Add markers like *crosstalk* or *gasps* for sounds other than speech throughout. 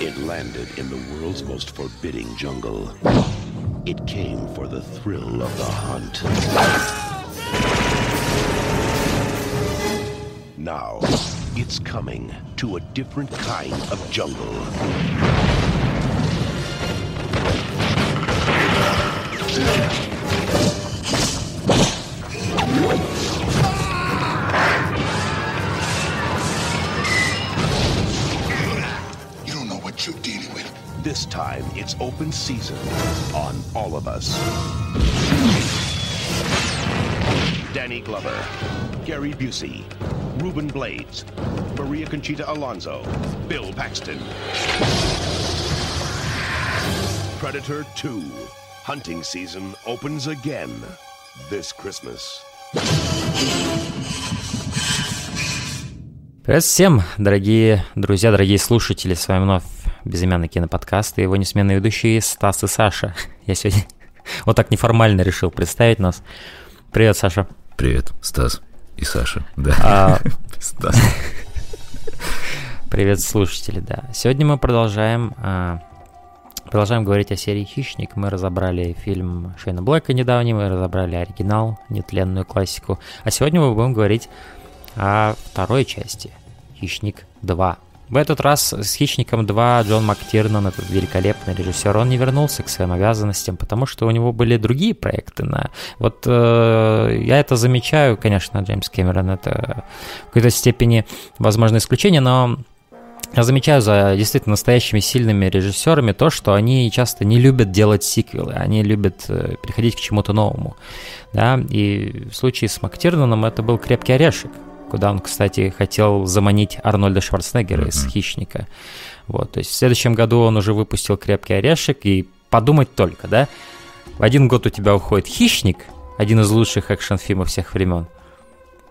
It landed in the world's most forbidding jungle. It came for the thrill of the hunt. Now, it's coming to a different kind of jungle. You it's open season on all of us. Danny Glover, Gary Busey, Ruben Blades, Maria Conchita Alonso, Bill Paxton. Predator 2. Hunting season opens again this Christmas. Привет всем, дорогие друзья, дорогие слушатели, с вами вновь безымянный киноподкаст и его несменные ведущие Стас и Саша. *laughs* Я сегодня *laughs* вот так неформально решил представить нас. Привет, Саша. Привет, Стас и Саша. Да. А, *laughs* Стас. Привет, слушатели, да. Сегодня мы продолжаем, а, продолжаем говорить о серии «Хищник». Мы разобрали фильм Шейна Блэка недавний, мы разобрали оригинал, нетленную классику. А сегодня мы будем говорить о второй части «Хищник 2». В этот раз с «Хищником 2» Джон МакТирнан, этот великолепный режиссер, он не вернулся к своим обязанностям, потому что у него были другие проекты. На... Вот э, я это замечаю, конечно, Джеймс Кэмерон, это в какой-то степени, возможно, исключение, но я замечаю за действительно настоящими сильными режиссерами то, что они часто не любят делать сиквелы, они любят э, переходить к чему-то новому. Да? И в случае с Мактирнаном это был «Крепкий орешек», куда он, кстати, хотел заманить Арнольда Шварценеггера из «Хищника». Вот, то есть в следующем году он уже выпустил «Крепкий орешек», и подумать только, да, в один год у тебя уходит «Хищник», один из лучших экшн-фильмов всех времен,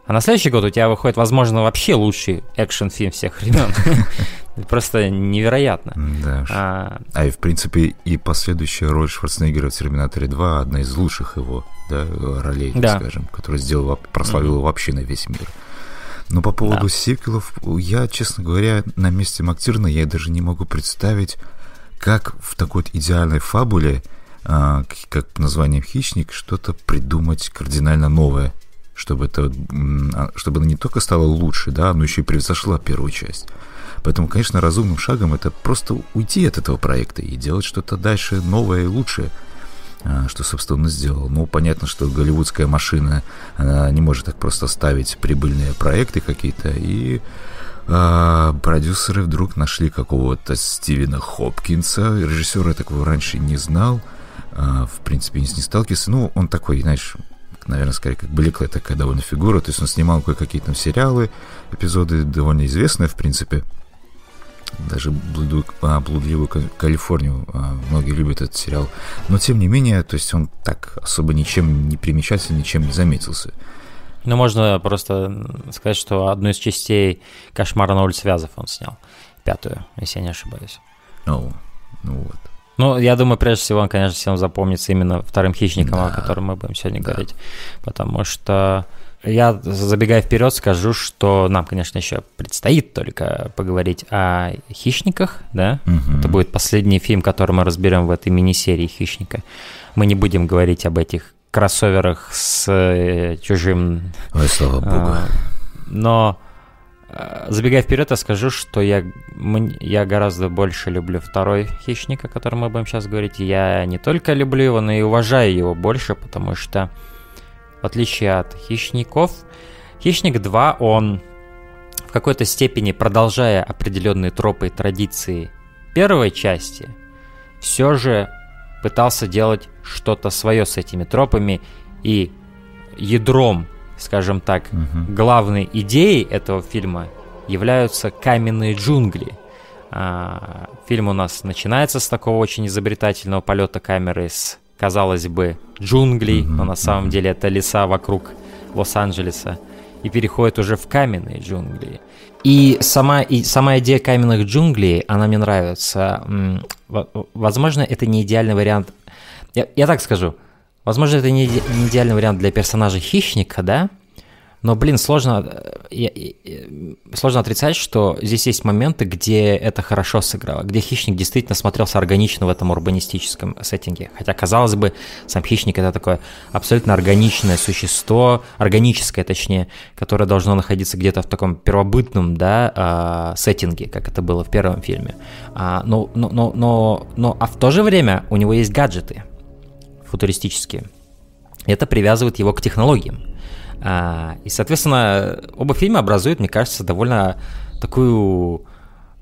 а на следующий год у тебя выходит, возможно, вообще лучший экшн-фильм всех времен. *laughs* Просто невероятно. Да. А, А и, в принципе, и последующая роль Шварценеггера в «Терминаторе 2» одна из лучших его да, ролей, Да. скажем, которая сделала, прославила его вообще на весь мир. Но по поводу Да. сиквелов, я, честно говоря, на месте Мактирна я даже не могу представить, как в такой вот идеальной фабуле, а, как под названием «Хищник», что-то придумать кардинально новое, чтобы это, а, чтобы она не только стала лучше, да, но еще и превзошла первую часть. Поэтому, конечно, разумным шагом это просто уйти от этого проекта и делать что-то дальше новое и лучшее, что, собственно, сделал. Ну, понятно, что голливудская машина она не может так просто ставить прибыльные проекты какие-то, и а, продюсеры вдруг нашли какого-то Стивена Хопкинса. Режиссера такого раньше не знал, а, в принципе, не ним сталкивался. Ну, он такой, знаешь, наверное, скорее как блеклая такая довольно фигура. То есть он снимал кое-какие там сериалы, эпизоды довольно известные, в принципе. Даже «Блуду- а, «Блудливую Ка- Калифорнию» а, многие любят этот сериал. Но, тем не менее, то есть он так особо ничем не примечательный, ничем не заметился. ну, можно просто сказать, что одну из частей «Кошмара на улице Вязов» он снял. Пятую, если я не ошибаюсь. Ну, ну вот. Ну, я думаю, прежде всего, он, конечно, всем запомнится именно вторым хищником, о Да. котором мы будем сегодня Да. говорить. Потому что я, забегая вперед, скажу, что нам, конечно, еще предстоит только поговорить о хищниках, да? Мгм. Это будет последний фильм, который мы разберем в этой мини-серии «Хищника». Мы не будем говорить об этих кроссоверах с э, чужим Ой, слава богу. а, Но э, забегая вперед, я скажу, что я, я гораздо больше люблю второй хищник, о котором мы будем сейчас говорить. Я не только люблю его, но и уважаю его больше, потому что, в отличие от хищников, хищник 2, он в какой-то степени, продолжая определенные тропы и традиции первой части, все же пытался делать что-то свое с этими тропами и ядром, скажем так, Мгм. главной идеей этого фильма являются каменные джунгли. А, фильм у нас начинается с такого очень изобретательного полета камеры с, казалось бы, джунглей, но на самом деле это леса вокруг Лос-Анджелеса, и переходит уже в каменные джунгли. И сама, и сама идея каменных джунглей, она мне нравится. Возможно, это не идеальный вариант. Я, я так скажу. Возможно, это не, иде- не идеальный вариант для персонажа хищника, да? Но, блин, сложно, э, сложно отрицать, что здесь есть моменты, где это хорошо сыграло, где хищник действительно смотрелся органично в этом урбанистическом сеттинге. Хотя, казалось бы, сам хищник это такое абсолютно органичное существо, органическое точнее, которое должно находиться где-то в таком первобытном да, а, сеттинге, как это было в первом фильме. А, но, но, но, но, но, а в то же время у него есть гаджеты футуристические. Это привязывает его к технологиям. А, и, соответственно, оба фильма образуют, мне кажется, довольно такую,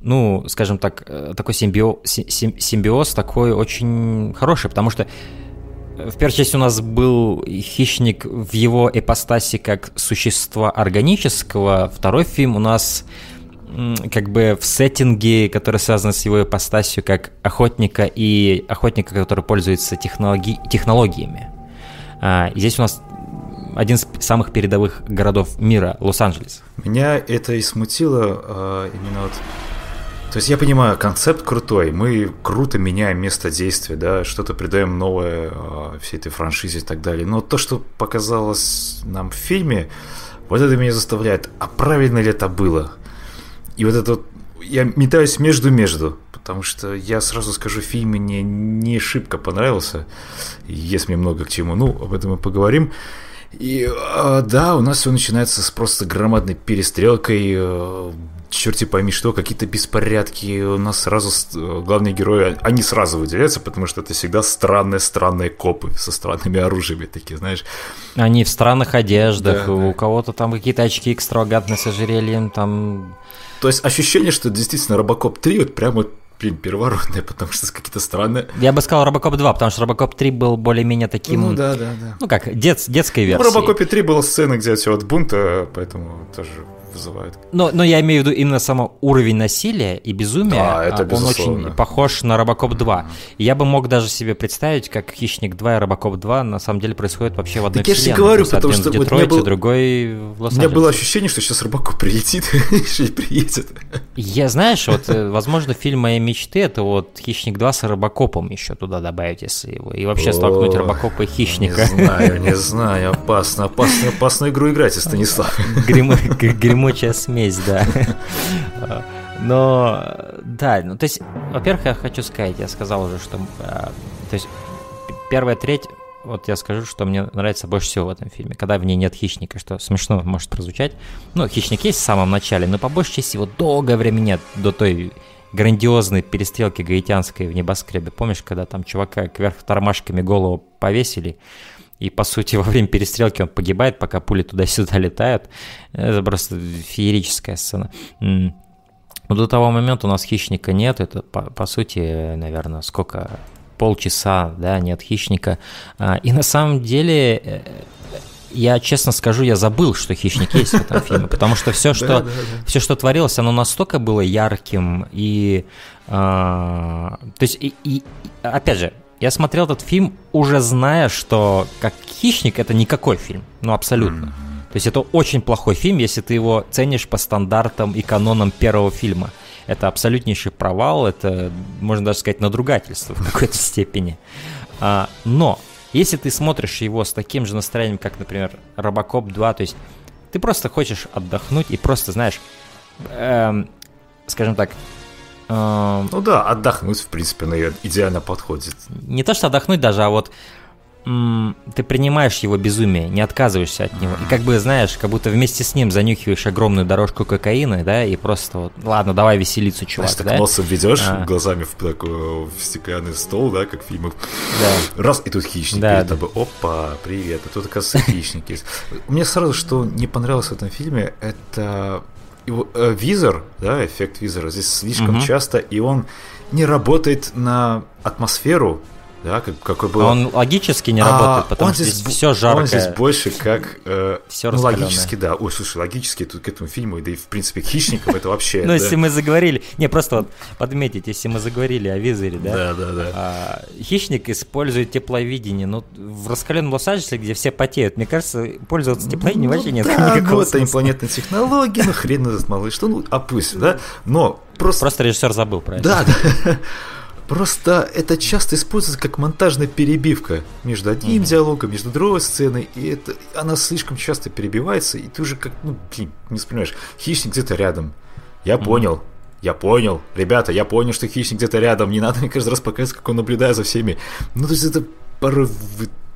ну, скажем так, э, такой симбиоз, симбиоз такой очень хороший, потому что в первой части у нас был хищник в его эпостаси как существа органического, второй фильм у нас как бы в сеттинге, который связан с его ипостасью, как охотника и охотника, который пользуется технологи технологиями. А, здесь у нас один из самых передовых городов мира, Лос-Анджелес. Меня это и смутило а, именно вот... То есть я понимаю, концепт крутой, мы круто меняем место действия, да, что-то придаем новое а, всей этой франшизе и так далее. Но то, что показалось нам в фильме, вот это меня заставляет, а правильно ли это было? И вот это вот, я метаюсь между-между, потому что я сразу скажу, фильм мне не шибко понравился, есть мне много к чему, ну, об этом мы поговорим. И э, да, у нас все начинается с просто громадной перестрелкой, э, черти пойми что, какие-то беспорядки. У нас сразу э, главные герои, они сразу выделяются, потому что это всегда странные-странные копы со странными оружиями такие, знаешь. Они в странных одеждах, да, у да. кого-то там какие-то очки экстравагантные с ожерельем, там... То есть ощущение, что действительно Робокоп 3 вот прямо фильм переворотный, потому что какие-то странные... Я бы сказал Робокоп 2, потому что Робокоп 3 был более-менее таким... Ну да, да, да. Ну как, дет, детской версией. Ну, в Робокопе 3 была сцена, где все от бунта, поэтому тоже вызывает. Но, но я имею в виду именно само уровень насилия и безумия. Да, это Он очень похож на Робокоп 2. Mm-hmm. Я бы мог даже себе представить, как Хищник 2 и Робокоп 2 на самом деле происходят вообще в одной так вселенной. я же говорю, потому что в Детройте, был... другой в лос У меня было ощущение, что сейчас Робокоп прилетит *laughs* и приедет. Я, знаешь, вот, э, возможно, фильм моей мечты это вот Хищник 2 с Робокопом еще туда добавить, если его. И вообще столкнуть Робокопа и Хищника. Не знаю, не *laughs* знаю, опасно, опасно, опасную игру играть, Станислав. Гремучая смесь, да. *laughs* Но, да, ну, то есть, во-первых, я хочу сказать, я сказал уже, что, а, то есть, первая треть, вот я скажу, что мне нравится больше всего в этом фильме, когда в ней нет хищника, что смешно может прозвучать. Ну, хищник есть в самом начале, но по большей части его долгое время нет до той грандиозной перестрелки гаитянской в небоскребе. Помнишь, когда там чувака кверх тормашками голову повесили, и, по сути, *laughs* во время перестрелки он погибает, пока пули туда-сюда летают. Это просто феерическая сцена. Но до того момента у нас хищника нет. Это, по, по сути, наверное, сколько? Полчаса, да, нет хищника. А, и на самом деле э, я честно скажу, я забыл, что хищник есть в этом фильме, потому что все, *laughs* что, да, да, да. все, что творилось, оно настолько было ярким и, э, то есть, и, и, опять же, я смотрел этот фильм, уже зная, что как хищник это никакой фильм. Ну, абсолютно. Mm-hmm. То есть это очень плохой фильм, если ты его ценишь по стандартам и канонам первого фильма. Это абсолютнейший провал, это, можно даже сказать, надругательство в какой-то степени. А, но если ты смотришь его с таким же настроением, как, например, Робокоп 2, то есть ты просто хочешь отдохнуть и просто, знаешь, эм, скажем так, ну да, отдохнуть, в принципе, на идеально подходит. Не то, что отдохнуть даже, а вот ты принимаешь его безумие, не отказываешься от него. И как бы, знаешь, как будто вместе с ним занюхиваешь огромную дорожку кокаина, да, и просто вот, ладно, давай веселиться, чувак, Знаешь, так носом ведешь, а. глазами в, такой, в стеклянный стол, да, как в фильмах. Да. Раз, и тут хищник да, перед да. тобой. Опа, привет, а тут, оказывается, хищник есть. *laughs* Мне сразу, что не понравилось в этом фильме, это визор, да, эффект визора здесь слишком угу. часто, и он не работает на атмосферу да, как, какой был. Он логически не а, работает, потому что здесь, здесь все жаркое. Он здесь больше как... Э, все ну, логически, да. Ой, слушай, логически тут к этому фильму, да и, в принципе, к хищникам это вообще... Ну, если мы заговорили... Не, просто вот подметить, если мы заговорили о визоре, да? Да, да, да. А, хищник использует тепловидение, ну, в раскаленном Лос-Анджелесе, где все потеют, мне кажется, пользоваться тепловидением ну, вообще нет никакого ну, это инопланетные технологии, ну, хрен этот малыш, что, ну, а пусть, да? Но просто... Просто режиссер забыл про это. Да, да. Просто это часто используется как монтажная перебивка между одним mm-hmm. диалогом, между другой сценой, и это она слишком часто перебивается, и ты уже как, ну, блин, не вспоминаешь, хищник где-то рядом. Я mm-hmm. понял, я понял, ребята, я понял, что хищник где-то рядом, не надо мне каждый раз показывать, как он наблюдает за всеми. Ну, то есть это порой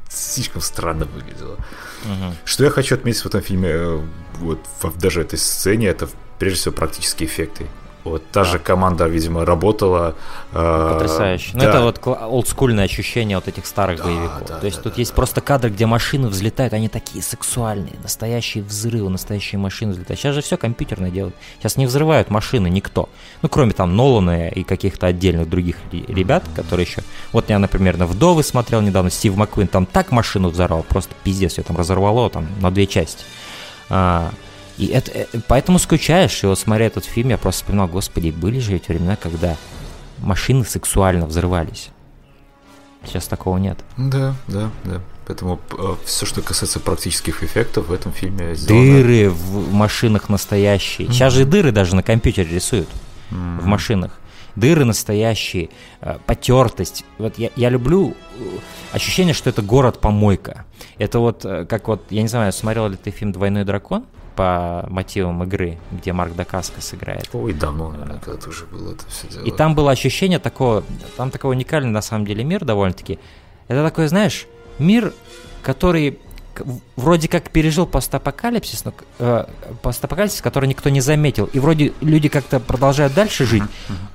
слишком странно выглядело. Угу. Что я хочу отметить в этом фильме, э, вот в, даже этой сцене, это прежде всего практические эффекты. Вот та же команда, видимо, работала. Э, Потрясающе. Ну, да. это вот олдскульное ощущение вот этих старых да, боевиков. Да, То есть да, тут да, есть да. просто кадры, где машины взлетают, они такие сексуальные, настоящие взрывы, настоящие машины взлетают. Сейчас же все компьютерное делают. Сейчас не взрывают машины никто. Ну, кроме там Нолана и каких-то отдельных других ребят, которые еще... Вот я, например, на «Вдовы» смотрел недавно, Стив Маккуин там так машину взорвал, просто пиздец, ее там разорвало там на две части. А, и это, э, поэтому скучаешь, и вот смотря этот фильм, я просто вспоминал, господи, были же эти времена, когда машины сексуально взрывались. Сейчас такого нет. Да, да, да. Поэтому э, все, что касается практических эффектов в этом фильме сделано... Дыры в машинах настоящие. Mm-hmm. Сейчас же дыры даже на компьютере рисуют mm-hmm. в машинах. Дыры настоящие, э, потертость. Вот я, я люблю ощущение, что это город-помойка. Это вот как вот, я не знаю, смотрел ли ты фильм «Двойной дракон»? По мотивам игры, где Марк Дакаска сыграет. Ой, давно, наверное, когда-то уже было это все дело. И там было ощущение такого, там такой уникальный на самом деле мир довольно-таки. Это такой, знаешь, мир, который вроде как пережил постапокалипсис, но, э, постапокалипсис, который никто не заметил. И вроде люди как-то продолжают дальше жить,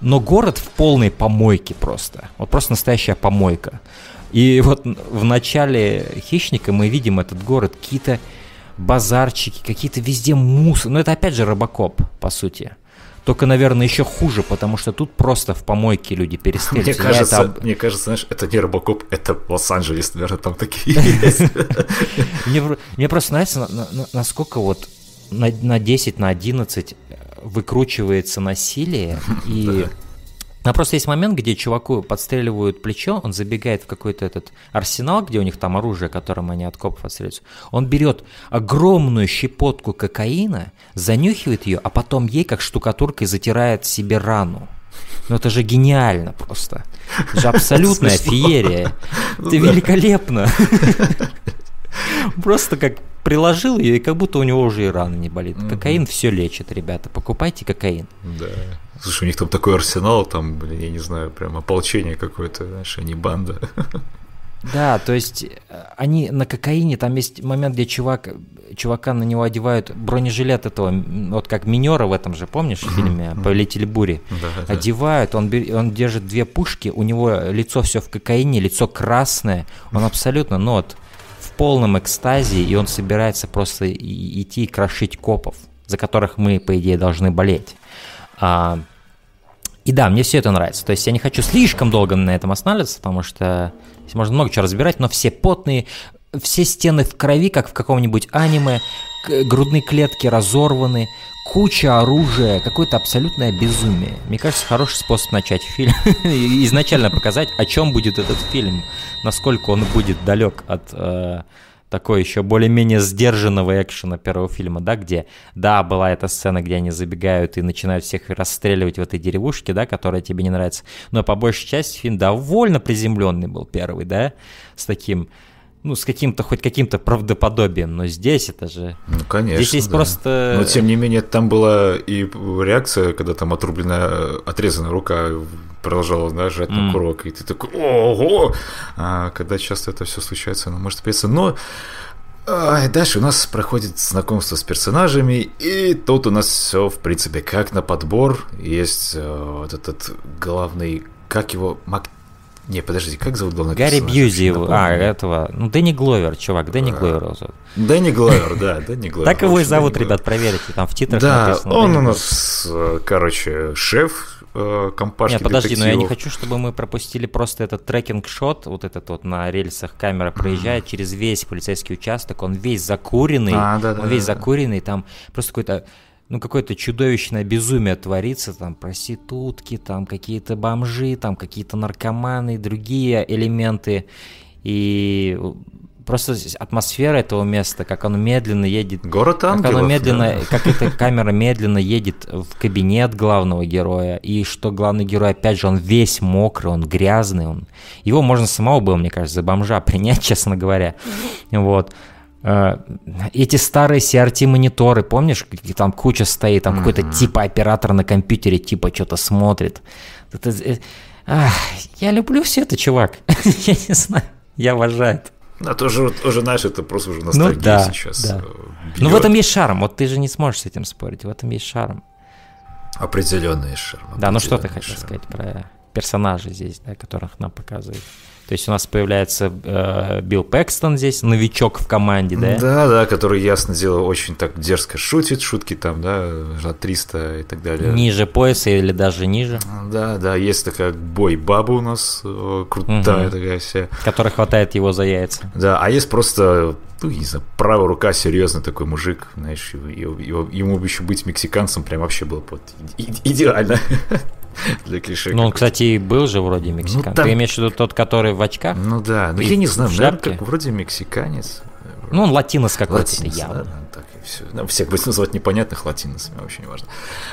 но город в полной помойке просто. Вот просто настоящая помойка. И вот в начале «Хищника» мы видим этот город, какие-то базарчики, какие-то везде мусор. Но это опять же робокоп, по сути. Только, наверное, еще хуже, потому что тут просто в помойке люди перестреливаются. Мне кажется, это... мне кажется, знаешь, это не Робокоп, это Лос-Анджелес, наверное, там такие *laughs* есть. Мне просто нравится, насколько вот на 10, на 11 выкручивается насилие, *laughs* и но просто есть момент, где чуваку подстреливают плечо, он забегает в какой-то этот арсенал, где у них там оружие, которым они от копов отстреливаются. Он берет огромную щепотку кокаина, занюхивает ее, а потом ей как штукатуркой затирает себе рану. Ну это же гениально просто. Это же абсолютная *laughs* феерия. Это *laughs* великолепно. *laughs* Просто как приложил ее, и как будто у него уже и рана не болит. Кокаин все лечит, ребята. Покупайте кокаин. Да. Слушай, у них там такой арсенал, там, блин, я не знаю, прям ополчение какое-то, знаешь, они банда. Да, то есть э, они на кокаине, там есть момент, где чувак, чувака на него одевают бронежилет этого, вот как минера в этом же, помнишь, в фильме «Повелители бури»? Да, одевают. Он, он держит две пушки, у него лицо все в кокаине, лицо красное, он абсолютно, ну вот, полном экстазе, и он собирается просто идти крошить копов, за которых мы, по идее, должны болеть. А, и да, мне все это нравится. То есть я не хочу слишком долго на этом останавливаться, потому что можно много чего разбирать, но все потные, все стены в крови, как в каком-нибудь аниме, грудные клетки разорваны, куча оружия, какое-то абсолютное безумие. Мне кажется, хороший способ начать фильм. *laughs* Изначально показать, о чем будет этот фильм, насколько он будет далек от э, такой еще более-менее сдержанного экшена первого фильма, да, где, да, была эта сцена, где они забегают и начинают всех расстреливать в этой деревушке, да, которая тебе не нравится, но по большей части фильм довольно приземленный был первый, да, с таким ну, с каким-то, хоть каким-то правдоподобием, но здесь это же... Ну, конечно, Здесь есть да. просто... Но, тем не менее, там была и реакция, когда там отрубленная, отрезанная рука продолжала, да, жать mm. на курок, и ты такой, ого! А когда часто это все случается, оно может петься, но... А, дальше у нас проходит знакомство с персонажами, и тут у нас все, в принципе, как на подбор. Есть э, вот этот главный, как его, Мак не, подожди, как зовут главного Гарри Бьюзи его. А, этого. Ну, Дэнни Гловер, чувак, Дэнни а, Гловер его зовут. Дэнни Гловер, да, Дэнни Гловер. Так его и зовут, ребят, проверьте, там в титрах Да, он у нас, э, короче, шеф э, компашки Нет, подожди, но я не хочу, чтобы мы пропустили просто этот трекинг-шот, вот этот вот на рельсах камера проезжает через весь полицейский участок, он весь закуренный, а, он весь закуренный, там просто какой-то ну, какое-то чудовищное безумие творится, там, проститутки, там, какие-то бомжи, там, какие-то наркоманы, другие элементы, и просто атмосфера этого места, как оно медленно едет. Город как ангелов. оно медленно, да. как эта камера медленно едет в кабинет главного героя, и что главный герой, опять же, он весь мокрый, он грязный, он... Его можно самого было, мне кажется, за бомжа *laughs* принять, честно говоря. Вот. Э, Эти старые CRT-мониторы, помнишь, там куча стоит, там какой-то типа оператор на компьютере, типа что-то смотрит. Это, э, ах, я люблю все это, чувак. *laughs* я не знаю, я обожаю это. А то уже, уже, знаешь, это просто уже ностальгия Ну да, сейчас. да. э, Ну в этом есть шарм, вот ты же не сможешь с этим спорить, в этом есть шарм. Определенный шарм. Да, ну что ты хотел шарм. сказать про персонажей здесь, да, которых нам показывают? То есть у нас появляется э, Билл Пэкстон здесь, новичок в команде, да? Да, да, который, ясно дело, очень так дерзко шутит, шутки там, да, за 300 и так далее. Ниже пояса или даже ниже, Да, да, есть такая бой-баба у нас, э, крутая Мгм. такая вся. который хватает его за яйца. Да, а есть просто, ну, не знаю, правая рука, серьезный такой мужик, знаешь, его- его- его- ему бы еще быть мексиканцем прям вообще было вот и- и- идеально *laughs* для клише. Ну, он, кстати, и был же вроде мексикан. там- Ты имеешь в виду тот, который в очках? Ну да, ну я не знаю, наверное, как вроде мексиканец. Ну, он латинос какой-то Латинос, явно. да, да, так и все. Ну, всех будет называть непонятных латиносами, вообще не важно.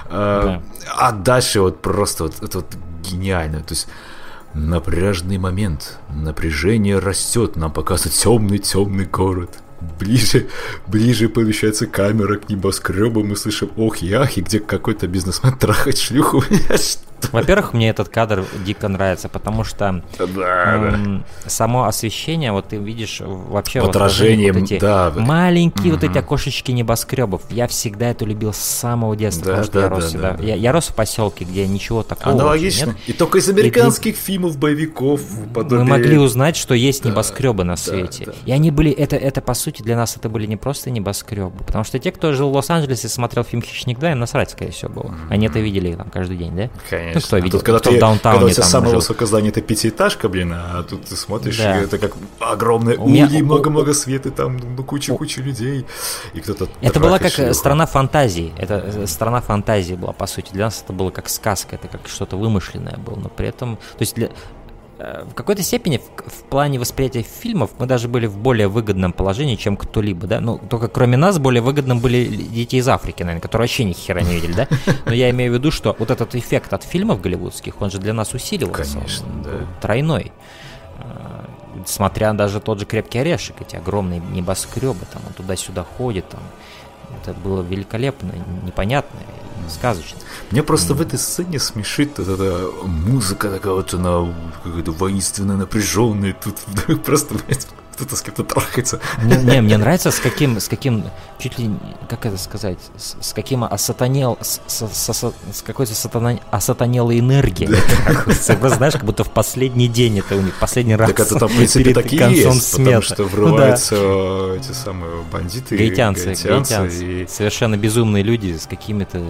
А, а дальше вот просто вот это вот гениально. То есть напряжный момент, напряжение растет, нам показывают темный-темный город. Ближе, ближе помещается камера к небоскребу, мы слышим ох и ах, и где какой-то бизнесмен трахает шлюху. *laughs* Во-первых, мне этот кадр дико нравится, потому что Да, да. м, само освещение, вот ты видишь вообще отражении, вот эти да. маленькие вот эти окошечки небоскребов. Я всегда это любил с самого детства, Да, потому что да, я да, рос да, всегда. да. Я, я рос в поселке, где ничего такого Аналогично. нет. И только из американских фильмов, боевиков, подобие... Мы могли узнать, что есть Да, небоскребы на да, свете. да. И они были, это, это по сути для нас это были не просто небоскребы. Потому что те, кто жил в Лос-Анджелесе, смотрел фильм Хищник 2, им насрать, скорее всего, было. Они это видели там каждый день, да? Конечно. Ну, кто А видел? тут, когда, Кто ты, в даунтауне когда у тебя самое жил? высокое здание, это пятиэтажка, блин, а тут ты смотришь, Да. и это как огромное ульи, много-много света, там ну, куча-куча людей, и кто-то Это была как трахает э, страна фантазии. Это э, страна фантазии была, по сути. Для нас это было как сказка, это как что-то вымышленное было. Но при этом, то есть для, в какой-то степени в, в плане восприятия фильмов мы даже были в более выгодном положении, чем кто-либо, да? Ну, только кроме нас более выгодным были дети из Африки, наверное, которые вообще ни хера не видели, да? Но я имею в виду, что вот этот эффект от фильмов голливудских, он же для нас усиливался. Конечно, он да. тройной. Э, Смотря даже тот же «Крепкий орешек», эти огромные небоскребы, там он туда-сюда ходит, там это было великолепно, непонятно, сказочно. Мне просто в этой сцене смешит вот эта музыка такая вот, она какая-то воинственно напряженная, тут *laughs* просто, блядь, кто-то с кем-то трахается. Не, не, мне нравится, с каким, с каким, чуть ли, как это сказать, с, с каким осатанел, с, с- с- с какой-то сатана, осатанелой энергией. Просто знаешь, как будто в последний день это у них, последний раз Так это там, в принципе, такие концом есть, потому что Ну да. врываются э, эти самые бандиты, Гаитянцы, гаитянцы, и Совершенно безумные люди с какими-то и,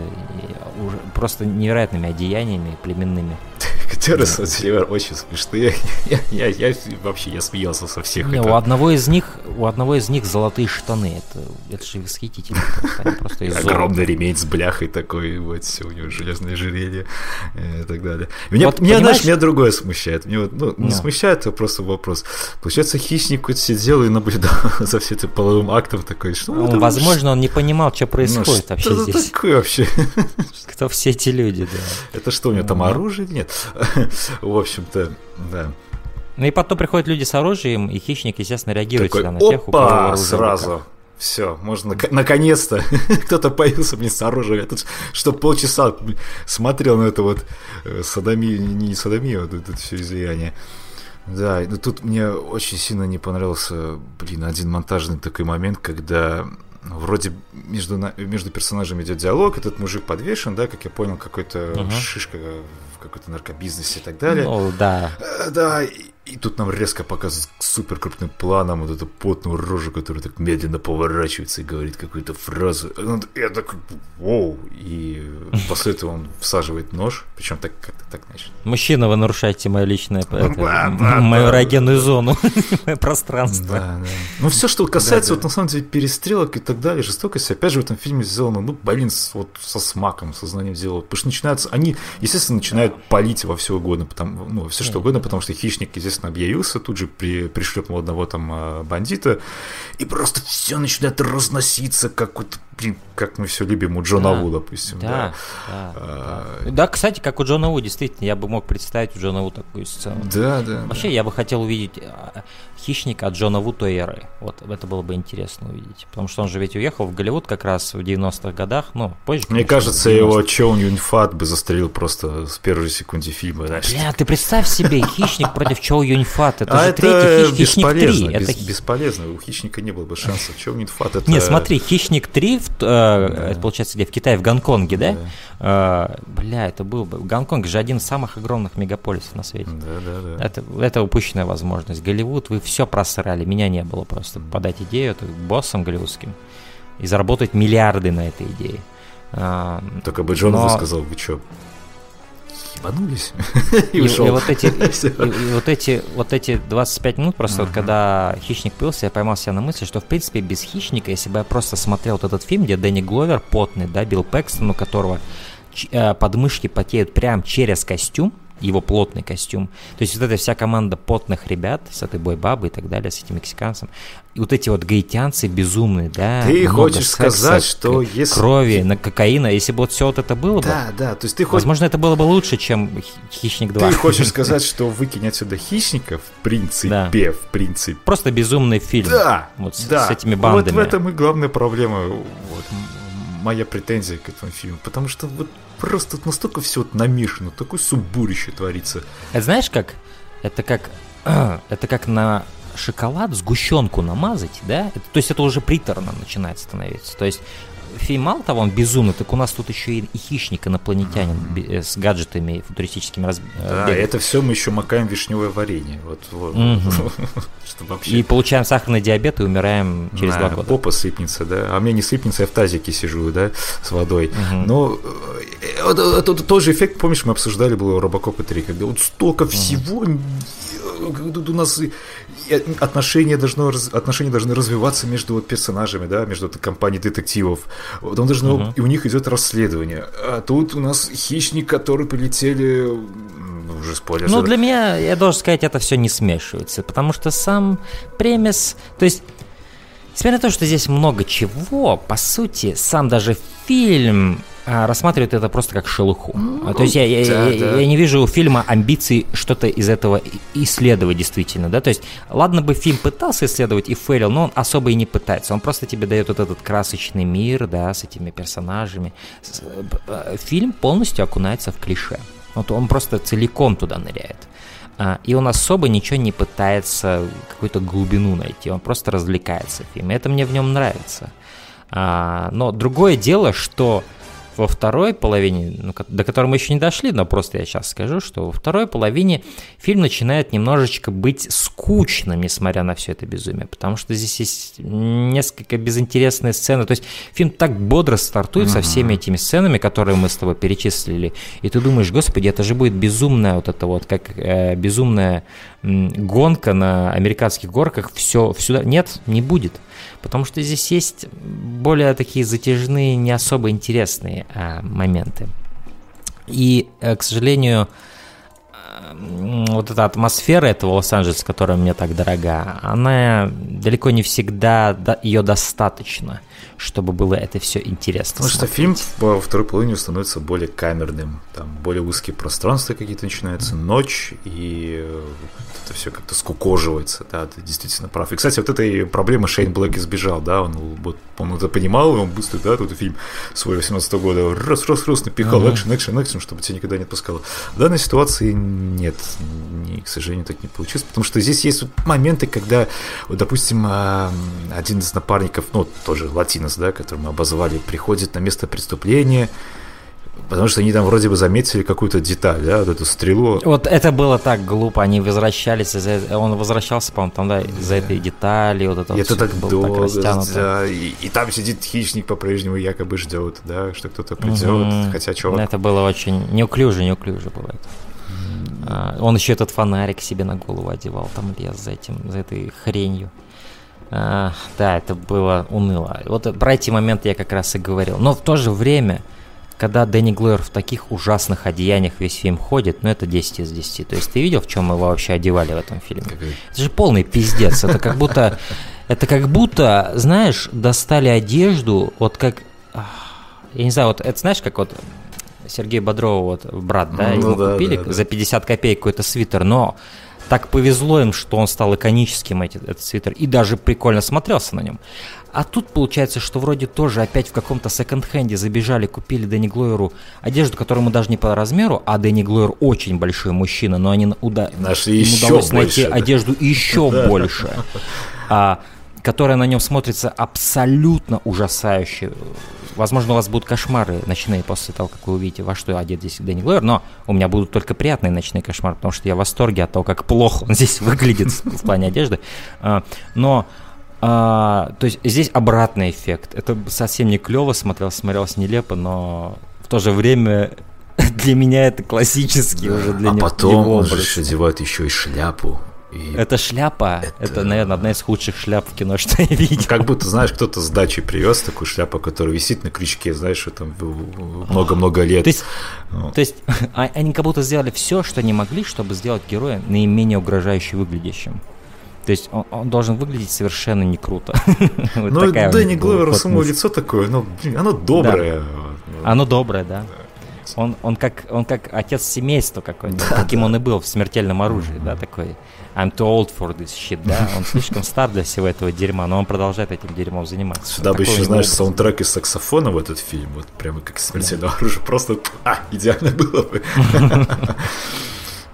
просто невероятными одеяниями племенными. На самом деле, очень смешные. *laughs* Я, я, я вообще, я смеялся со всех. Не, это- у одного из них, у одного из них золотые штаны. Это, это же восхитительно. Просто. Огромный ремень с бляхой такой, вот все, у него железное ожерелье э, и так далее. Меня, Вот меня, знаешь, меня другое смущает. Мне вот, ну, не Ну. смущает, а просто вопрос. Получается, хищник вот сидел и наблюдал *laughs* за всем этим половым актом такой, что Ну, это, возможно, он не понимал, что ну, происходит что вообще это здесь. такое вообще? Кто все эти люди, да. Это что, у него там Ну. оружие? Нет. *laughs* В общем-то, да. Ну и потом приходят люди с оружием, и хищник, естественно, реагирует Такой, всегда на тех, у кого оружие сразу. Все, можно, нак- наконец-то, *laughs* кто-то появился мне с оружием. Я тут, что полчаса смотрел на это вот э, садомию, не садомию, а вот это все излияние. Да, но тут мне очень сильно не понравился, блин, один монтажный такой момент, когда ну, вроде между, между персонажами идет диалог, этот мужик подвешен, да, как я понял, какой-то Мгм. шишка какой-то наркобизнесе и так далее. Ну, да. Э, Да, и, тут нам резко показывают супер крупным планом вот эту потную рожу, которая так медленно поворачивается и говорит какую-то фразу. Я такой, воу. И *laughs* после этого он всаживает нож, причем так как-то так, значит. Мужчина, вы нарушаете мое личное, мою эрогенную зону, *laughs* мое пространство. Да, да. Ну, все, что касается вот на самом деле перестрелок и так далее, жестокости, опять же, в этом фильме сделано, ну, блин, вот со смаком, со знанием дела. Потому что начинаются, они, естественно, начинают палить во все угодно, потому, ну, во все что угодно, потому что хищник, естественно, естественно, объявился, тут же при, пришлепнул одного там а, бандита, и просто все начинает разноситься, как вот, блин, как мы все любим у Джона Да. Ву, допустим. Да, Да, да, А, да. Да, кстати, как у Джона Ву, действительно, я бы мог представить у Джона Ву такую сцену. да, да. Вообще, я бы хотел увидеть а, хищника от Джона Ву той эры. Вот это было бы интересно увидеть. Потому что он же ведь уехал в Голливуд как раз в 90-х годах, ну, позже. Мне конечно, кажется, в 90-х. его Чоун Юньфат бы застрелил просто с первой секунды фильма. знаешь. Бля, ты представь себе, *laughs* хищник против Чоу Юньфат. Это а же это третий хищ- хищник 3. бесполезно, Это... бесполезно. У хищника не было бы шансов. Чоун Юньфат это... Не, смотри, хищник 3, в, э, это получается где? В Китае, в Гонконге, да? Э, бля, это был бы. Гонконг же один из самых огромных мегаполисов на свете. Да, да, да. Это, это упущенная возможность. Голливуд, вы все просрали. Меня не было просто. Подать идею это боссом голливудским и заработать миллиарды на этой идее. А, Только бы Джон Но- сказал, вы что, ебанулись? И, *laughs* и ушел. вот эти, *laughs* и, и вот эти, вот эти 25 минут просто, вот когда хищник пился, я поймал себя на мысли, что в принципе без хищника, если бы я просто смотрел вот этот фильм, где Дэнни Гловер потный, да, Билл Пэкстон, у которого э, подмышки потеют прям через костюм, его плотный костюм. То есть вот эта вся команда потных ребят с этой бойбабой и так далее, с этим мексиканцем. И вот эти вот гаитянцы безумные, да. Ты хочешь секса, сказать, что если- Крови, на кокаина, если бы вот все вот это было бы, Да, да, то есть ты хочешь... возможно, это было бы лучше, чем Хи- Хищник 2. Ты хочешь *laughs* сказать, что выкинь отсюда хищника, в принципе, в принципе. Просто безумный фильм. Да, Вот с, да. с этими бандами. Вот в этом и главная проблема, вот, моя претензия к этому фильму. Потому что вот просто настолько все вот намешано, такое субурище творится. Это знаешь как? Это как... *clears throat* это как на шоколад сгущенку намазать, да? Это- то есть это уже приторно начинает становиться. То есть фильм, мало того, он безумный, так у нас тут еще и, и хищник инопланетянин э, с гаджетами футуристическими раз... э, Да, бегает. это все мы еще макаем вишневое варенье. Вот, вот. *laughs* Что вообще... И получаем сахарный диабет и умираем через два года. Попа сыпнется, да. А мне не сыпнется, я в тазике сижу, да, с водой. Мгм. Но это, тот же эффект, помнишь, мы обсуждали было у Робокопа 3, когда вот столько всего, э, у нас отношения, должно, отношения должны развиваться между вот персонажами, да, между этой компанией детективов. Вот он должно, Мгм. и у них идет расследование. А тут у нас хищник, который полетели, ну, уже спойлер. Ну, для меня, я должен сказать, это все не смешивается, потому что сам премис, то есть, несмотря на то, что здесь много чего, по сути, сам даже фильм а, рассматривает это просто как шелуху. А, то есть я, я- да, я- да. я не вижу у фильма амбиций что-то из этого и- исследовать действительно, да, то есть, ладно бы фильм пытался исследовать и фейлил, но он особо и не пытается, он просто тебе дает вот этот красочный мир, да, с этими персонажами. С- э, Фильм полностью окунается в клише. Вот он просто целиком туда ныряет. А, И он особо ничего не пытается какую-то глубину найти, он просто развлекается в фильме. Это мне в нем нравится. Но другое дело, что во второй половине, ну, до которой мы еще не дошли, но просто я сейчас скажу, что во второй половине фильм начинает немножечко быть скучным, несмотря на все это безумие, потому что здесь есть несколько безинтересные сцены, то есть фильм так бодро стартует со всеми этими сценами, которые мы с тобой перечислили, и ты думаешь, господи, это же будет безумная вот это вот, как э, безумная гонка на американских горках, все сюда, нет, не будет. Потому что здесь есть более такие затяжные, не особо интересные а, моменты. И, э, к сожалению, э, вот эта атмосфера этого Лос-Анджелеса, которая мне так дорога, она далеко не всегда ее достаточно, чтобы было это все интересно. Потому что смотреть. фильм во второй половине становится более камерным, там более узкие пространства какие-то начинаются, ночь, и э, это все как-то скукоживается, да, ты действительно прав. И, кстати, вот этой проблемы Шейн Блэк избежал, да, он, вот, он это понимал, и он быстро, да, тут фильм свой 18 года, раз, раз, раз, напихал, экшен, экшен, экшен, чтобы тебя никогда не отпускало. В данной ситуации нет, не, к сожалению, так не получилось, потому что здесь есть моменты, когда, вот, допустим, а, один из напарников, ну, тоже латинос, да, который мы обозвали, приходит на место преступления, потому что они там вроде бы заметили какую-то деталь, да, вот эту стрелу. Вот это было так глупо, они возвращались, из-за- он возвращался, по-моему, там, да, из-за этой детали, вот это И вот это так было долго, растянуто. да, и, и там сидит хищник по-прежнему якобы ждет, да, что кто-то придет, Мгм. хотя чувак Это было очень неуклюже, неуклюже было это. А, он еще этот фонарик себе на голову одевал, там лез за этим, за этой хренью. А, да, это было уныло. Вот про эти моменты я как раз и говорил. Но в то же время, когда Дэнни Глэр в таких ужасных одеяниях весь фильм ходит, ну это 10 из 10. То есть ты видел, в чем его вообще одевали в этом фильме? Это же полный пиздец. Это как будто, это как будто, знаешь, достали одежду, вот как, я не знаю, вот это знаешь, как вот Сергея Бодрова, вот брат, да, Ну ему да, купили да, да. за 50 копеек какой-то свитер, но так повезло им, что он стал иконическим, эти- этот свитер, и даже прикольно смотрелся на нем. А тут получается, что вроде тоже опять в каком-то секонд-хенде забежали, купили Дэнни Глойеру одежду, которая ему даже не по размеру, а Дэнни Глойер очень большой мужчина, но они уда... Нашли им еще удалось найти больше, *laughs* да. одежду еще больше, а, которая на нем смотрится абсолютно ужасающе. Возможно, у вас будут кошмары ночные после того, как вы увидите, во что одет здесь Дэнни Глойер, но у меня будут только приятные ночные кошмары, потому что я в восторге от того, как плохо он здесь *laughs* выглядит в плане одежды. А, Но а, то есть здесь обратный эффект. Это совсем не клево смотрелось, смотрелось нелепо, но в то же время *laughs* для меня это классический уже для а него потом его он же одевает еще и шляпу. И Это шляпа. Это, наверное, одна из худших шляп в кино, что я видел. Как будто, знаешь, кто-то с дачи привез такую шляпу, которая висит на крючке, знаешь, там много-много лет. То есть, Ну. то есть *laughs* а- они как будто сделали все, что они могли, чтобы сделать героя наименее угрожающе выглядящим. То есть он, он должен выглядеть совершенно не круто. *laughs* Вот Ну, Дэнни них была Гловера ход само мысли. лицо такое, ну, блин, оно доброе. Оно доброе, да. Он, он, как, он как отец семейства какой-то, каким он и был в смертельном оружии, да, такой. I'm too old for this shit, да. Он слишком стар для всего этого дерьма, но он продолжает этим дерьмом заниматься. Сюда бы Такой у еще, знаешь, саундтрек из саксофона в этот фильм, вот прямо как смертельное оружие, просто, а, идеально было бы. *laughs*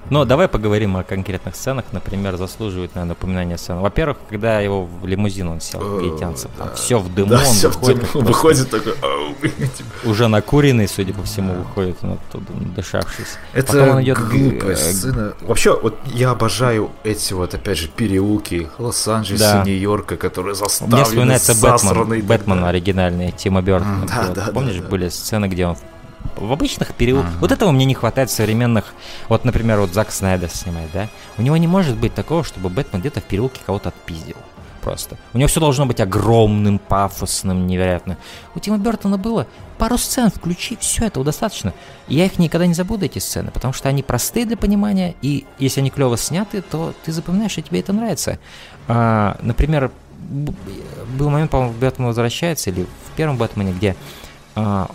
Ну, давай поговорим о конкретных сценах. Например, заслуживает, наверное, упоминания сцены. Во-первых, когда его в лимузин он сел, гаитянцев, там все в дыму, Да, он все, выходит, *laughs* выходит такой, «Ау». уже накуренный, судя по всему, выходит он оттуда, надышавшись. Это Потом он идет глупая э, сцена. Вообще, вот я обожаю эти вот, опять же, переулки Лос-Анджелеса, Да. Нью-Йорка, которые Мне заставлены, вспоминается Бэтмен, Бэтмен оригинальный, Тима Бертона. М, да, да, Помнишь, да, да. были сцены, где он в обычных переулках. Вот этого мне не хватает в современных. Вот, например, вот Зак Снайдер снимает, да? У него не может быть такого, чтобы Бэтмен где-то в переулке кого-то отпиздил. Просто. У него все должно быть огромным, пафосным, невероятно. У Тима Бертона было пару сцен, включи, все этого достаточно. И я их никогда не забуду, эти сцены, потому что они простые для понимания, и если они клево сняты, то ты запоминаешь, и тебе это нравится. А, например, был момент, по-моему, Бэтмен возвращается, или в первом Бэтмене, где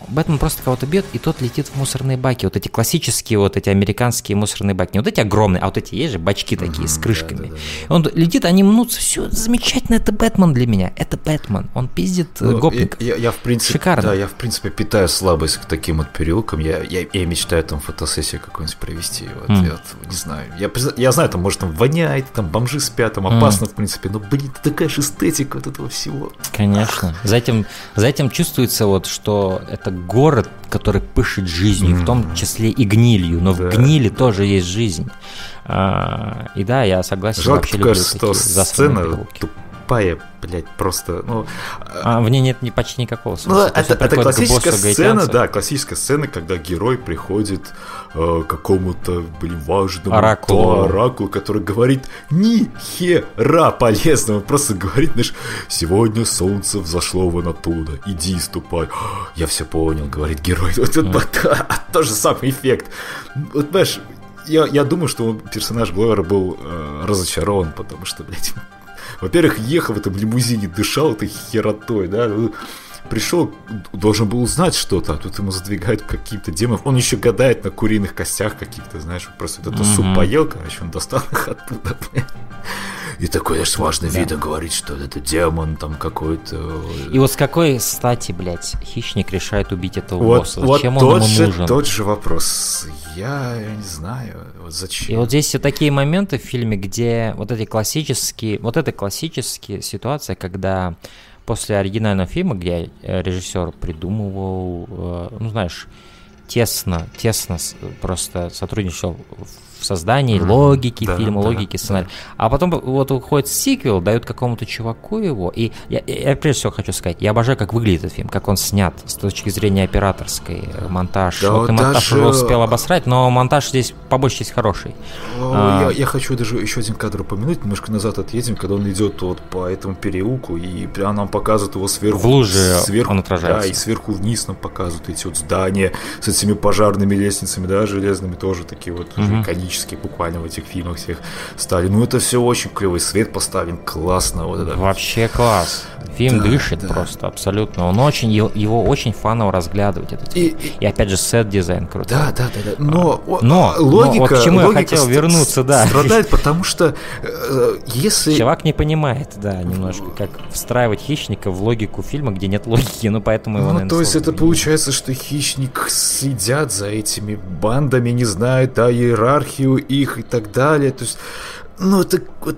Бэтмен просто кого-то бьет, и тот летит в мусорные баки. Вот эти классические, вот эти американские мусорные баки. Не вот эти огромные, а вот эти есть же бачки такие с крышками. Он летит, они мнутся, все замечательно, это Бэтмен для меня. Это Бэтмен. Он пиздит э, Ну, гопник. Я, я- я, в принципе, Шикарно. Да, я в принципе питаю слабость к таким вот переулкам. Я, я, я мечтаю там фотосессию какую-нибудь провести. Вот, М. я вот, не знаю. Я, я знаю, там может там воняет, там бомжи спят, там опасно, в принципе. Но, блин, такая же эстетика вот этого всего. Конечно. За этим, за этим чувствуется вот, что это город, который пышет жизнью, в том числе и гнилью. Но Да, в гнили тоже есть жизнь. А, и да, я согласен. Жалко вообще только, люблю что такие сцена переулки. Тупая, блядь, просто, ну... А в ней нет ни, почти никакого Ну, смысла. Есть это, это классическая боссу сцена, гаитянца. да, классическая сцена, когда герой приходит э, к какому-то, блин, важному Оракулу. оракулу, который говорит ни хера полезного, просто говорит, знаешь, сегодня солнце взошло вон оттуда, иди ступай. *gasps* Я все понял, говорит герой. *laughs* Вот это *laughs* тот же самый эффект. Вот, знаешь, я, я думаю, что персонаж Гловера был э, разочарован, потому что, блядь, во-первых, ехал в этом лимузине, дышал этой херотой, да, пришел, должен был узнать что-то, а тут ему задвигают каких-то демонов. Он еще гадает на куриных костях каких-то, знаешь, просто вот это суп Мгм. поел, короче, он достал их оттуда, блядь. И такой, аж с важным видом говорит, что это демон там какой-то. И вот с какой стати, блядь, хищник решает убить этого вот, босса? вот Зачем он тот ему же, нужен? тот же вопрос. Я не знаю, вот зачем. И вот здесь все такие моменты в фильме, где вот эти классические, вот это классические ситуация, когда после оригинального фильма, где э, режиссер придумывал, э, ну знаешь, тесно, тесно просто сотрудничал в создании логики да, фильма, да, логики сценария. А потом вот уходит сиквел, дают какому-то чуваку его. И я, я прежде всего хочу сказать, я обожаю, как выглядит этот фильм, как он снят с точки зрения операторской, э, монтаж. Да, вот и монтаж даже- успел обосрать, но монтаж здесь по большей части хороший. А. Я, я хочу даже еще один кадр упомянуть, немножко назад отъедем, когда он идет вот по этому переулку, и прям нам показывают его сверху. В луже сверху, он отражается. Да, и сверху вниз нам показывают эти вот здания с этими пожарными лестницами, да, железными, тоже такие вот уже иконические буквально в этих фильмах всех стали. Ну, это все очень клевый свет поставлен, классно, вот это. Вообще класс. Фильм Да, дышит да. просто абсолютно. Он очень, его, его очень fun ово разглядывать этот И- и- И, опять же, set design крутой. Да, да, да, да. Но, о- но, а, логика, но вот к чему я логика хотел ст- вернуться, да. страдает, потому что э, если Чувак не понимает, да, немножко, как встраивать хищника в логику фильма, где нет логики, ну поэтому его, Ну, наверное, то есть это получается, что хищник следят за этими бандами, не знает, иерархию их и так далее. То есть, ну, это, вот,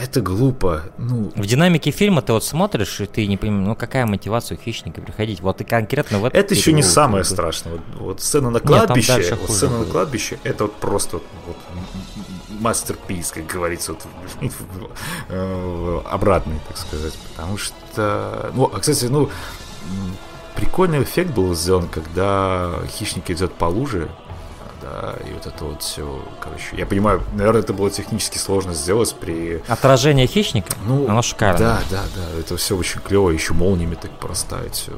это глупо. Ну, В динамике фильма ты вот смотришь, и ты не понимаешь, ну какая мотивация у хищника приходить. Вот и конкретно в этот это еще не самое страшное. Вот, вот сцена на кладбище, дальше вот сцена на будет. кладбище, это вот просто вот, мастерпис, как говорится, вот, *laughs* обратный, так сказать. Потому что, ну, а, кстати, ну, прикольный эффект был сделан, когда хищник идет по луже, да, и вот это вот все, короче, я понимаю, наверное, это было технически сложно сделать при Отражение хищника, ну, оно шикарно. Да, да, да, это все очень клево, еще молниями так порастает, все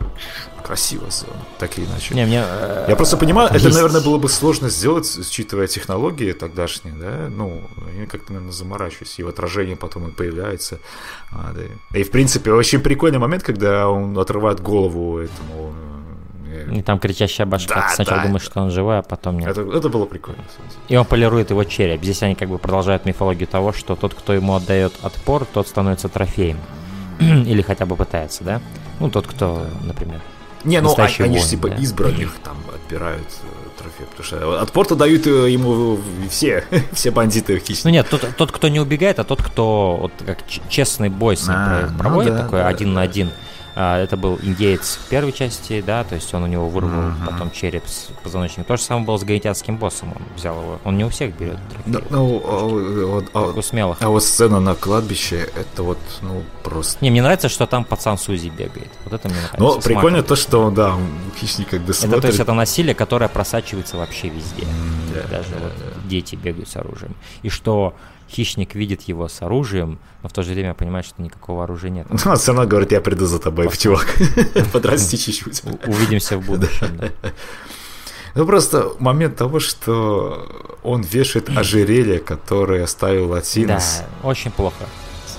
красиво сделано, так или иначе. Не, мне, э, Я просто понимаю, это, есть- наверное, было бы сложно сделать, учитывая технологии тогдашние, да, ну, они как-то, наверное, заморачиваются, и в отражении потом и появляется. А, да. И, в принципе, очень прикольный момент, когда он отрывает голову этому... И там кричащая башка. Да, Ты сначала да, думаешь, да. что он живой, а потом нет. Это, это было прикольно. И он полирует его череп. Здесь они как бы продолжают мифологию того, что тот, кто ему отдает отпор, тот становится трофеем. *clears throat* Или хотя бы пытается, да? Ну, тот, кто, например. Не, ну а- Настоящий они же типа да. избранных там отбирают э, трофей, потому что от порта дают э, ему все, *laughs* все бандиты хищники. Ну нет, тот, тот, кто не убегает, а тот, кто вот как честный бой с ним А, ну проводит, да, такой да, один на да. один. А, это был индеец в первой части, да, то есть он у него вырвал потом череп с позвоночника. То же самое было с гаитянским боссом, он взял его. Он не у всех берет Ну, трофеи, ну, а, вот, а- только у смелых. а вот сцена на кладбище, это вот, ну, просто... Не, мне нравится, что там пацан Сузи бегает. Вот это мне нравится. С прикольно то, что, да, хищник как бы Это, смотрит. то есть это насилие, которое просачивается вообще везде. да, Даже вот дети бегают с оружием. И что хищник видит его с оружием, но в то же время понимает, что никакого оружия нет. Ну, а сцена говорит, я приду за тобой, чувак. *laughs* Подрасти чуть-чуть. Увидимся в будущем. да. Ну, просто момент того, что он вешает *clears throat* ожерелье, которое оставил Да, Латинос. очень плохо.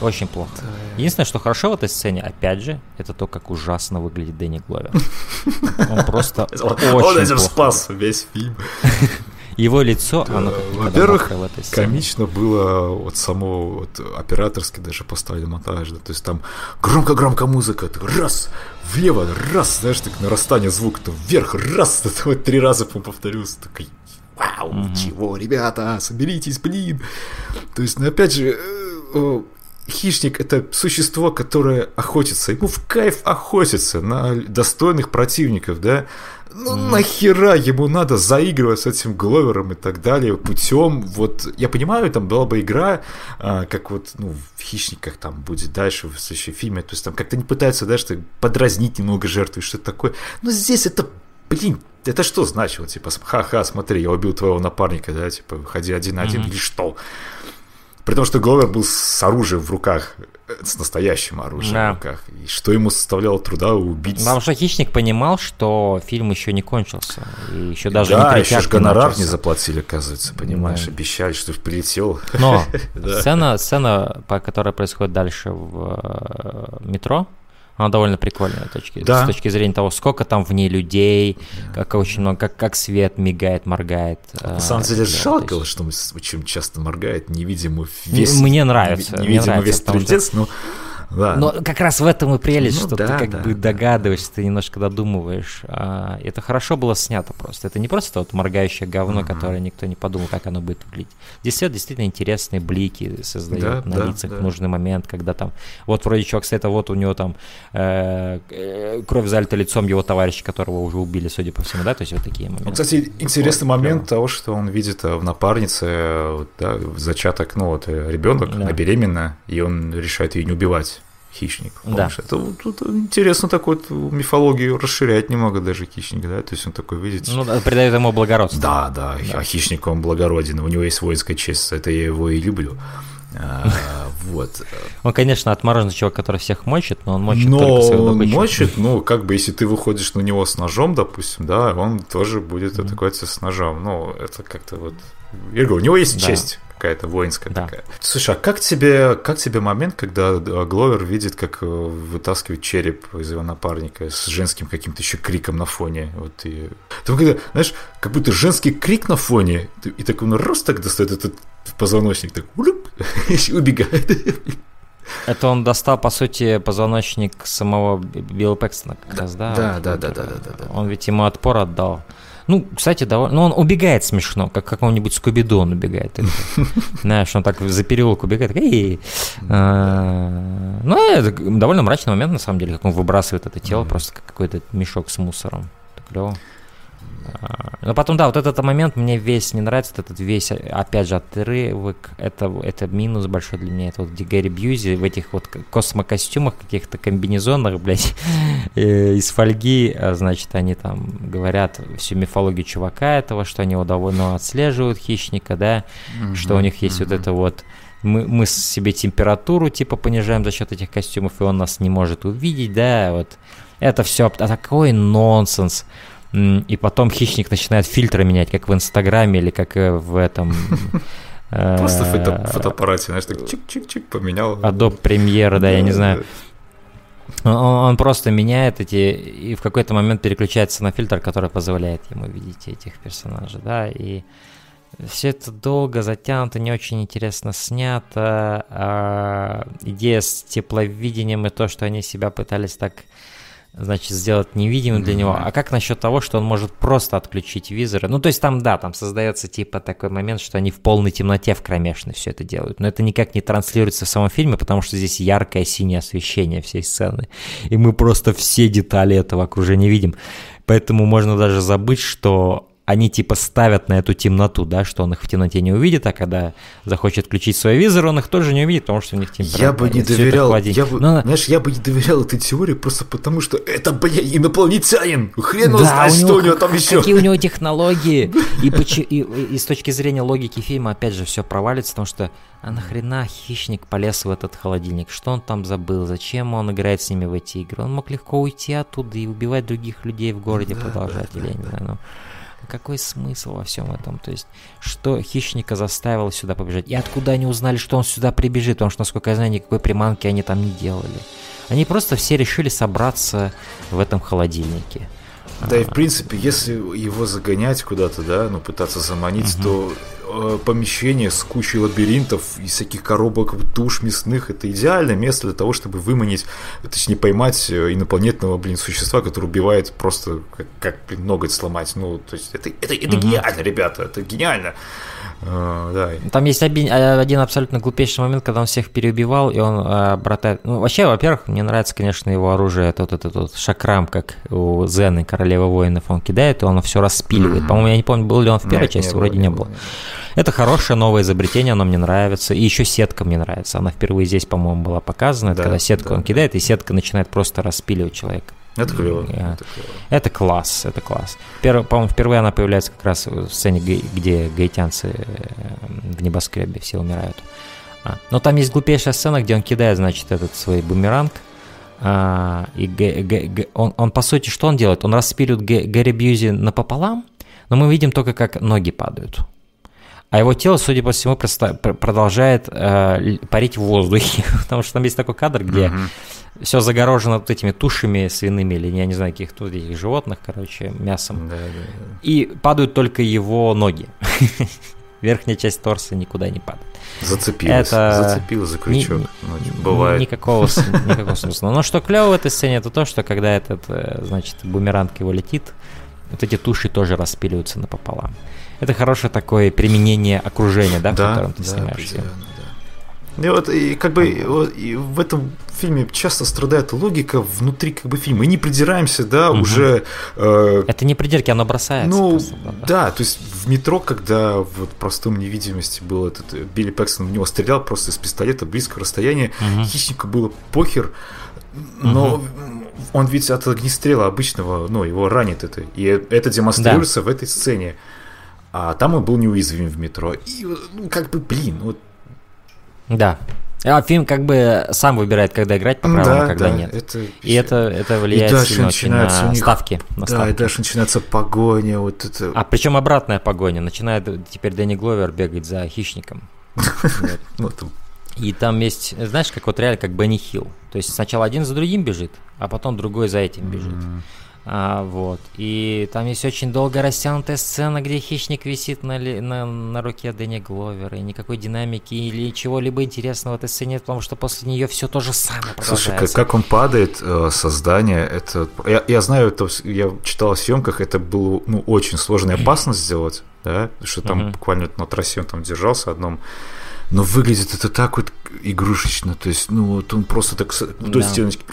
Очень плохо. Единственное, что хорошо в этой сцене, опять же, это то, как ужасно выглядит Дэнни Гловер. Он просто *laughs* Он этим спас весь фильм. *laughs* Его лицо, оно как Во-первых, комично было вот само вот операторски даже поставили монтаж, да, то есть там громко-громко музыка, так раз, влево, раз, знаешь, так нарастание звука, то вверх, раз, *laughs* это вот три раза повторился, такой, вау, ничего, ребята, соберитесь, блин. То есть, ну, опять же, э, хищник это существо, которое охотится, ему в кайф охотиться на достойных противников, да, ну нахера ему надо заигрывать с этим Гловером и так далее путем вот я понимаю там была бы игра а, как вот ну в хищниках там будет дальше в следующем фильме то есть там как-то не пытаются да что подразнить немного жертву и что-то такое. Но здесь это блин это что значило? Типа ха-ха смотри я убил твоего напарника да типа ходи один на один или что? При том, что Гловер был с оружием в руках, с настоящим оружием Да. в руках. И что ему составляло труда убить Потому что хищник понимал, что фильм еще не кончился. И еще даже да, не еще ж гонорар не начался. заплатили, оказывается, понимаешь, Да. обещали, что прилетел. Но *laughs* Да. сцена, сцена, по которой происходит дальше в э, метро, она довольно прикольная точки, Да. с точки зрения того, сколько там в ней людей, как очень много, как, как свет мигает, моргает. э, На самом деле дело. жалко, есть что он очень часто моргает, невидимо весь... Мне нравится, мне Невидимо нравится, весь потому что- но Да. Но как раз в этом и прелесть, Ну что да, ты как да, бы догадываешься, ты немножко додумываешь. А, это хорошо было снято просто. Это не просто вот моргающее говно, которое никто не подумал, как оно будет выглядеть. Здесь все действительно интересные блики создает Да, на да, лицах да. в нужный момент, когда там... Вот вроде чувак стоит, а вот у него там э, э, кровь залита лицом его товарища, которого уже убили, судя по всему, да? То есть вот такие моменты. Ну, кстати, интересный Вот, момент клево. того, что он видит э, в напарнице э, да, зачаток, ну вот ребенок, Да. она беременна, и он решает ее не убивать. Хищник. Да. Это тут интересно такой мифологию расширять немного даже хищник, да? То есть он такой видит. Ну, да, придает ему благородство. Да, да, а хищник он благороден, у него есть воинская честь, это я его и люблю. А, *laughs* Вот. Он, конечно, отмороженный чувак, который всех мочит, но он мочит Но только свою он мочит, *laughs* ну, как бы, если ты выходишь на него с ножом, допустим, да, он тоже будет Мгм. атаковать с ножом. Ну, это как-то вот... Я говорю, у него есть Да. честь какая-то воинская Да. такая. Слушай, а как тебе, как тебе момент, когда э, Гловер видит, как э, вытаскивает череп из его напарника с женским каким-то еще криком на фоне? Вот и... Там когда, знаешь, как будто женский крик на фоне, и так он раз так достает этот позвоночник, так улюп, *laughs* и убегает. Это он достал, по сути, позвоночник самого Билла Пэкстона как раз, да? да, Вот, да, да, да, да, да, да. Он ведь ему отпор отдал. Ну, кстати, довольно... Ну, он убегает смешно, как какого-нибудь Скуби-Ду он убегает. Знаешь, он так за переулок убегает. А, Ну, это довольно мрачный момент, на самом деле, как он выбрасывает это тело просто как какой-то мешок с мусором. Так клево. А, Но потом, да, вот этот момент мне весь не нравится, вот этот весь, а, опять же, отрывок, это, это минус большой для меня, это вот Гэри Бьюзи в этих вот космокостюмах, каких-то комбинезонах, *laughs* блядь, э, из фольги, а, значит, они там говорят всю мифологию чувака этого, что они его довольно отслеживают, хищника, да, что у них есть вот это вот мы, мы себе температуру типа понижаем за счет этих костюмов, и он нас не может увидеть, да, вот это все такой нонсенс. И потом хищник начинает фильтры менять, как в Инстаграме или как э, в этом... *laughs* э, Просто в фото- фотоаппарате, знаешь, так чик-чик-чик поменял. Adobe Premiere, да, я не знаю. Он, он просто меняет эти и в какой-то момент переключается на фильтр, который позволяет ему видеть этих персонажей, да, и все это долго затянуто, не очень интересно снято. а, идея с тепловидением и то, что они себя пытались так, значит, сделать невидимым для него. А как насчет того, что он может просто отключить визоры? Ну, то есть там, да, там создается типа такой момент, что они в полной темноте в кромешной все это делают. Но это никак не транслируется в самом фильме, потому что здесь яркое синее освещение всей сцены. И мы просто все детали этого окружения видим. Поэтому можно даже забыть, что они типа ставят на эту темноту, да, что он их в темноте не увидит, а когда захочет включить свой визор, он их тоже не увидит, потому что у них температура. Я бы не доверял, я бы, Ну, знаешь, я бы не доверял этой теории просто потому, что это, бля, инопланетянин. Хрен Да, знает, у что него у него там еще. Какие у него технологии. *laughs* И, и- и- с точки зрения логики фильма, опять же, все провалится, потому что а нахрена хищник полез в этот холодильник? Что он там забыл? Зачем он играет с ними в эти игры? Он мог легко уйти оттуда и убивать других людей в городе, продолжать, или я не знаю, ну. Какой смысл во всем этом? То есть, что хищника заставило сюда побежать? И откуда они узнали, что он сюда прибежит? Потому что, насколько я знаю, никакой приманки они там не делали. Они просто все решили собраться в этом холодильнике. Да и в принципе, если его загонять куда-то, да, ну пытаться заманить, то э, помещение с кучей лабиринтов и всяких коробок туш мясных это идеальное место для того, чтобы выманить, точнее поймать э, инопланетного, блин, существа, которое убивает просто как, как блин, ноготь сломать. Ну, то есть это, это, это гениально, ребята, это гениально. Э, да. Там есть оби- э, один абсолютно глупейший момент, когда он всех переубивал, и он э, братает... Ну, вообще, во-первых, мне нравится, конечно, его оружие, это вот этот вот шакрам, как у Зены, королевы воинов, он кидает, и он все распиливает. По-моему, я не помню, был ли он в первой Нет, части, не вроде не не было, не было. Это хорошее новое изобретение, оно мне нравится. И еще сетка мне нравится. Она впервые здесь, по-моему, была показана. Это Да, когда сетку да, он да. кидает, и сетка начинает просто распиливать человека. Это клево. Это клево. Это класс, это класс. Перв- по-моему, впервые она появляется как раз в сцене, где гаитянцы э, в небоскребе все умирают. А, Но там есть глупейшая сцена, где он кидает, значит, этот свой бумеранг. а, и Г- Г- Г- он, он, по сути, что он делает? Он распиливает Г- Гэри Бьюзи напополам, но мы видим только, как ноги падают. А его тело, судя по всему, продолжает э, парить в воздухе. *laughs* Потому что там есть такой кадр, где все загорожено вот этими тушами свиными или я не знаю каких тут этих животных, короче, мясом. Да, да, да. И падают только его ноги. *laughs* верхняя часть торса никуда не падает. Зацепилась, Это зацепилась за крючок. ни- Ну, ни- бывает. Никакого, никакого смысла. Но что клево в этой сцене, это то, что когда этот, э, значит, бумеранг его летит, вот эти туши тоже распиливаются напополам. Это хорошее такое применение окружения, да, в котором ты да. И вот и как бы вот, и в этом фильме часто страдает логика внутри как бы фильма. Мы не придираемся, да, Мгм. уже э, Это не придирки, оно бросается. Ну, просто, да, да. да, то есть в метро, когда вот простом невидимости был этот э, Билли Пэксон в него стрелял просто из пистолета близкого расстояния, Мгм. хищнику было похер, но он ведь от огнестрела обычного, ну, его ранит это, и это демонстрируется в этой сцене. А там он был неуязвим в метро. И, ну, как бы, блин, вот Да. А фильм как бы сам выбирает, когда играть по правилам, а когда да, нет. Это, И это, это влияет дальше сильно очень на них- ставки. На да, и ставки. дальше начинается погоня, вот это. А причем обратная погоня. Начинает теперь Дэнни Гловер бегать за хищником. *laughs* Ну, И там есть, знаешь, как вот реально как Бенни Хилл. То есть сначала один за другим бежит, а потом другой за этим бежит. А, вот. И там есть очень долго растянутая сцена, где хищник висит на, ли- на, на руке Дэнни Гловера. И никакой динамики или чего-либо интересного в этой сцене, потому что после нее все то же самое Слушай, как, как он падает, э, создание, это... Я, я знаю, это, я читал о съемках, это было ну, очень сложно и опасно *clears throat* сделать, да, что там буквально на трассе он там держался одном, но выглядит это так вот игрушечно, то есть, ну, вот он просто так с- до Да. стеночки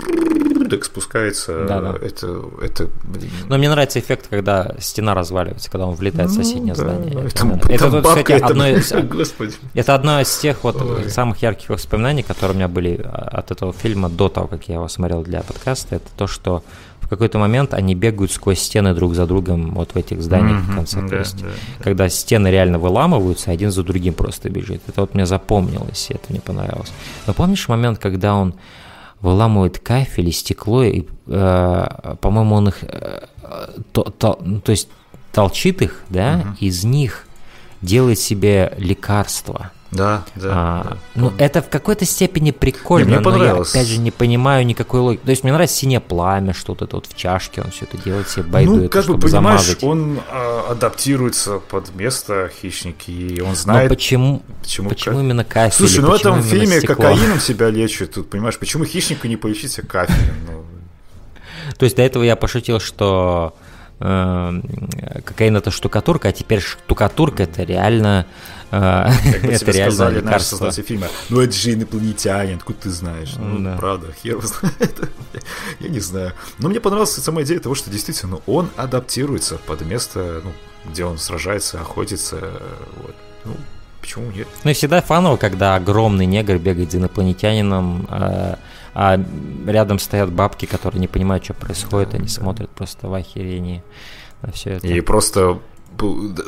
так спускается, Да-да. это, это, блин, Но мне нравится эффект, когда стена разваливается, когда он влетает в ну, соседнее да, здание. ну, Это, там- это там вот, бабка, кстати, это- одно из, *laughs* Господи. Это одно из тех вот Ой. самых ярких воспоминаний, которые у меня были а, от этого фильма до того, как я его смотрел для подкаста. Это то, что в какой-то момент они бегают сквозь стены друг за другом вот в этих зданиях в Мгм, конце. То да, есть, да, когда стены реально выламываются, один за другим просто бежит. Это вот мне запомнилось, и это мне понравилось. Но помнишь момент, когда он выламывает кафель и стекло, и, э, по-моему, он их, э, то, то- ну, то есть толчит их, да, из них делает себе лекарство. Да, да. А, да, ну, помню. это в какой-то степени прикольно, Не, мне но я понравилось. опять же не понимаю никакой логики. То есть мне нравится синее пламя, что-то это вот в чашке, он все это делает себе Ну, байдует, как бы понимаешь, замазать. он а, адаптируется под место хищники, и он Но знает, почему, почему. почему ка- именно кафель? Слушай, ну в этом фильме стекло? кокаином себя лечат, тут понимаешь, почему хищнику не полечиться кафелем? Ну, То есть до этого я пошутил, что э, кокаин это штукатурка, а теперь штукатурка это реально, как бы *laughs* тебе сказали наши создатели фильма, ну это же инопланетянин, откуда ты знаешь? Ну, Да. правда, хер знает. *laughs* Я не знаю. Но мне понравилась сама идея того, что действительно он адаптируется под место, ну, где он сражается, охотится. Вот. Ну, почему нет? Ну и всегда фаново, когда огромный негр бегает за инопланетянином, а, а рядом стоят бабки, которые не понимают, что происходит, они смотрят просто в охерении на все это. И просто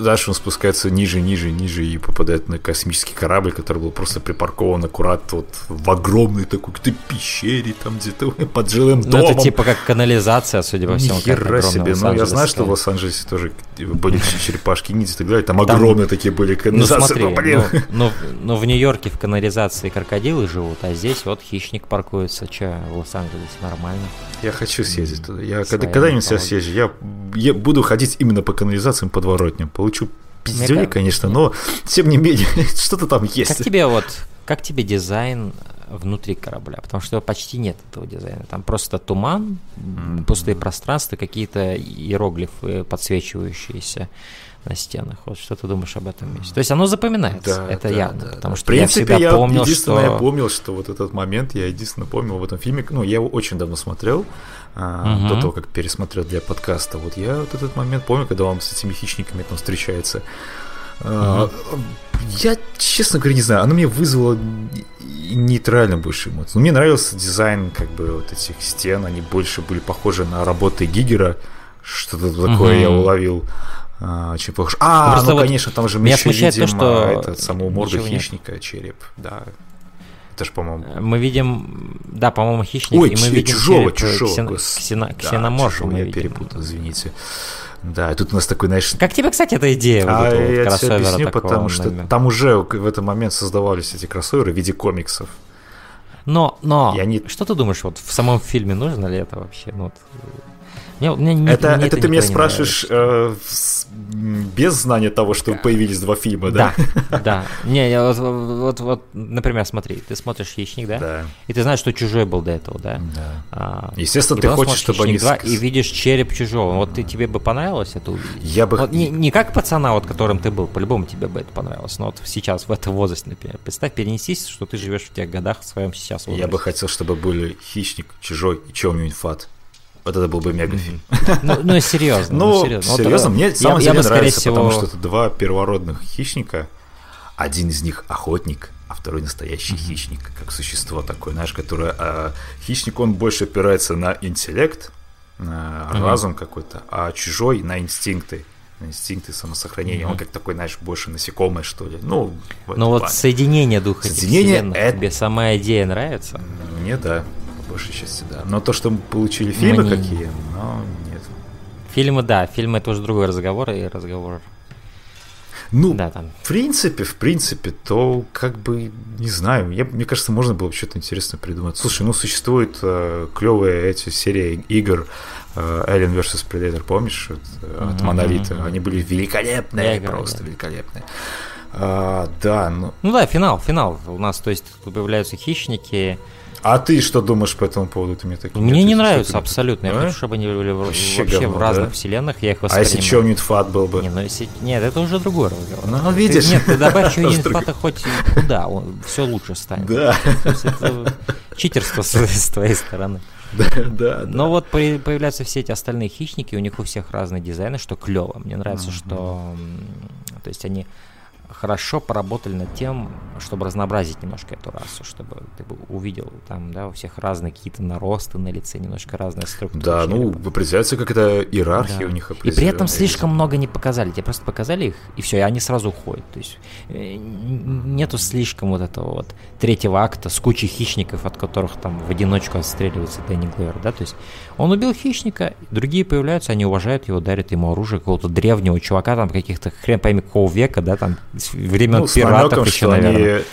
дальше он спускается ниже, ниже, ниже и попадает на космический корабль, который был просто припаркован аккурат вот в огромной такой какой-то пещере, там где-то *laughs* под жилым Ну, домом. это типа как канализация, судя по всему. Ни как хера огромная себе. Ну, я знаю, что в Лос-Анджелесе тоже были *laughs* черепашки ниндзя и так далее. Там, Там- огромные такие были Ну канализации. смотри, Ну, блин. ну, ну, ну, в Нью-Йорке в канализации крокодилы живут, а здесь вот хищник паркуется. Че, в Лос-Анджелесе нормально. Я хочу съездить туда. Я когда-нибудь съезжу. Я, я буду ходить именно по канализациям подворотням. Получу кажется, конечно, но тем не менее, *laughs* что-то там есть. Как тебе вот, как тебе дизайн внутри корабля? Потому что почти нет этого дизайна. Там просто туман, пустые пространства, какие-то иероглифы подсвечивающиеся на стенах. Вот что ты думаешь об этом месте? То есть оно запоминается, Да, это да, явно, да, потому что в принципе, я всегда я помнил, единственное, что... я помнил, что вот этот момент я единственное помнил в этом фильме. Ну, я его очень давно смотрел, а, Мгм. до того, как пересмотрел для подкаста. Вот я вот этот момент помню, когда он с этими хищниками там встречается. А, Я, честно говоря, не знаю, оно мне вызвало нейтрально больше эмоций. Ну, мне нравился дизайн как бы вот этих стен, они больше были похожи на работы Гигера, что-то такое Мгм. я уловил. А, очень похож. А, Просто ну вот конечно, там же мы еще смущает то, видим что а, это, саму морду хищника, череп, да. Это же, по-моему, Мы видим, да, по-моему, хищник, Ой, и мы видим чужого, череп, э, чужого. гос- ксено- да, ксеноморфа чужого я видим. перепутал, извините. Да, и тут у нас такой, знаешь, Как тебе, кстати, эта идея? вот а вот я тебе кроссовера объясню, такого потому что на- там уже в этот момент создавались эти кроссоверы в виде комиксов. Но, но, И они- что ты думаешь, вот в самом фильме нужно ли это вообще? Ну, вот, Мне, мне, мне, Это, мне это ты меня спрашиваешь э, без знания того, что появились два фильма, да? Да, да. Не, вот, вот, вот, например, смотри, ты смотришь «Хищник», да? Да. И ты знаешь, что «Чужой» был до этого, да? Да. А, Естественно, ты хочешь, чтобы они... «Хищник 2» ск- и видишь череп чужого. Вот ты, тебе бы понравилось это увидеть? Я бы... Вот не, не как пацана, вот которым ты был, по-любому тебе бы это понравилось. Но вот сейчас, в этом возрасте, например. Представь, перенесись, что ты живешь в тех годах в своем сейчас возрасте. Я бы хотел, чтобы были «Хищник», «Чужой» и «Чё фат». Вот это был бы мегафильм. Ну, ну, серьезно. Ну, серьезно. Вот, серьезно, э, мне я- самое я бы, деле скорее нравится, всего, потому что это два первородных хищника. Один из них охотник, а второй настоящий хищник, как существо такое, знаешь, которое... а, хищник, он больше опирается на интеллект, на разум какой-то, а чужой на инстинкты. На инстинкты самосохранения. Он как такой, знаешь, больше насекомое, что ли. Ну, этом Ну вот плане. соединение духа этих Соединение вселенных, это- тебе сама идея нравится? Мне да, большей части да. Но то, что мы получили фильмы Мне- какие, но нет. Фильмы, да, фильмы это уже другой разговор и разговор. Ну, Да, там. В принципе, в принципе, то как бы, не знаю, я, мне кажется, можно было бы что-то интересное придумать. Слушай, ну существуют э, клевые эти серии игр э, Alien vs. Predator, помнишь, от, э, от Монолита? Они были великолепные, играл, просто да. великолепные. А, да, ну. Ну да, финал, финал. У нас, то есть, тут появляются хищники. А ты что думаешь по этому поводу? Ты мне так Мне не нравится абсолютно. Я А? хочу, чтобы они были в- Вообще вообще, говно, в разных да? вселенных. Я их А воспринимаю. если что-нибудь фат был бы? Не, ну если... Нет, это уже другой разговор. Ну, Ты- видишь? Нет, ты добавь *laughs* что-нибудь фата хоть куда, все лучше станет. Да, это читерство с, твоей стороны. *laughs* да, да. Но вот появляются все эти остальные хищники, у них у всех разные дизайны, что клево. Мне нравится, что то есть они хорошо поработали над тем, чтобы разнообразить немножко эту расу, чтобы ты бы увидел там, да, у всех разные какие-то наросты на лице, немножко разная структура. Да, ну, определяется какая-то иерархия Да. у них И при этом слишком много не показали. Тебе просто показали их, и все, и они сразу уходят. То есть э, нету слишком вот этого вот третьего акта с кучей хищников, от которых там в одиночку отстреливается Дэнни Гловер, да, то есть он убил хищника, другие появляются, они уважают его, дарят ему оружие какого-то древнего чувака, там каких-то хрен пойми какого века, да, там с времен Ну, пиратов намеком, еще, наверное. они...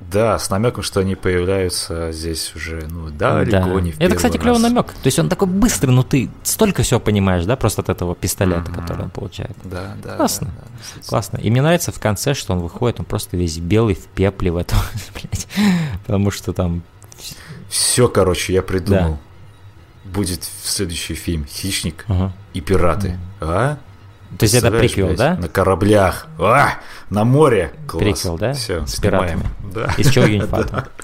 Да, с намеком, что они появляются здесь уже, ну, далеко Да. не в Это, кстати, раз. клевый намек. То есть он такой быстрый, но ты столько всего понимаешь, да, просто от этого пистолета, который он получает. Да, да. Классно. да, да. Классно. И мне нравится в конце, что он выходит, он просто весь белый в пепле в этом, *laughs* блядь. Потому что там... Все, короче, я придумал. Будет следующий фильм «Хищник Ага. и пираты». А? То есть это приквел, блядь, да? На кораблях. А, на море. Класс. Приквел, да? Все, С снимаем. пиратами. Да. Из чего Юнифата. *laughs*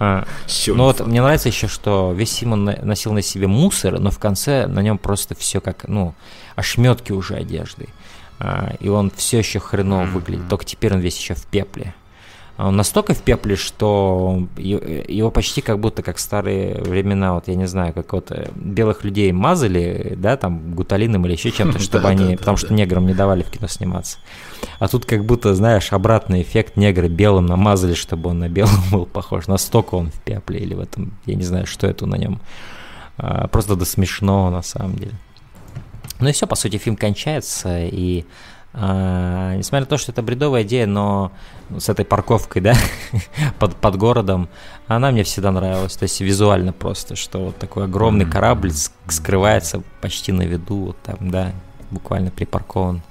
А, чего Ну вот мне нравится еще, что весь Симон носил на себе мусор, но в конце на нем просто все как, ну, ошметки уже одежды. А, И он все еще хреново выглядит, только теперь он весь еще в пепле. А Он настолько в пепле, что его почти как будто как старые времена, вот я не знаю, как вот э, белых людей мазали, да, там гуталином или еще чем-то, *laughs* чтобы они, потому что неграм не давали в кино сниматься. А тут как будто, знаешь, обратный эффект негры белым намазали, чтобы он на белом был похож. Настолько он в пепле или в этом, я не знаю, что это на нем. А, Просто до смешного на самом деле. Ну и все, по сути, фильм кончается, и а, несмотря на то, что это бредовая идея, но с этой парковкой, да, *laughs* под, под городом, она мне всегда нравилась. То есть визуально просто, что вот такой огромный корабль скрывается почти на виду, вот там, да, буквально припаркован,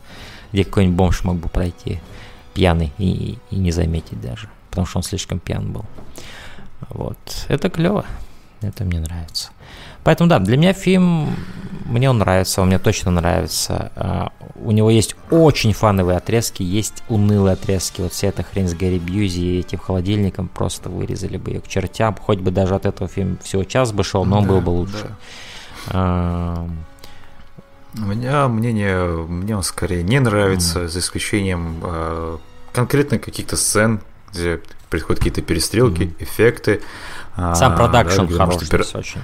где какой-нибудь бомж мог бы пройти пьяный и, и не заметить даже, потому что он слишком пьян был. Вот, это клево, это мне нравится. Поэтому да, для меня фильм, мне он нравится, он мне точно нравится. А, У него есть очень фановые отрезки, есть унылые отрезки. Вот вся эта хрень с Гэри Бьюзи и этим холодильником просто вырезали бы ее к чертям. Хоть бы даже от этого фильм всего час бы шел, но он Да, был бы лучше. да. А, У меня мнение, мне он скорее не нравится, за исключением э, конкретно каких-то сцен, где происходят какие-то перестрелки, эффекты. а, Сам да, продакшн что хороший очень.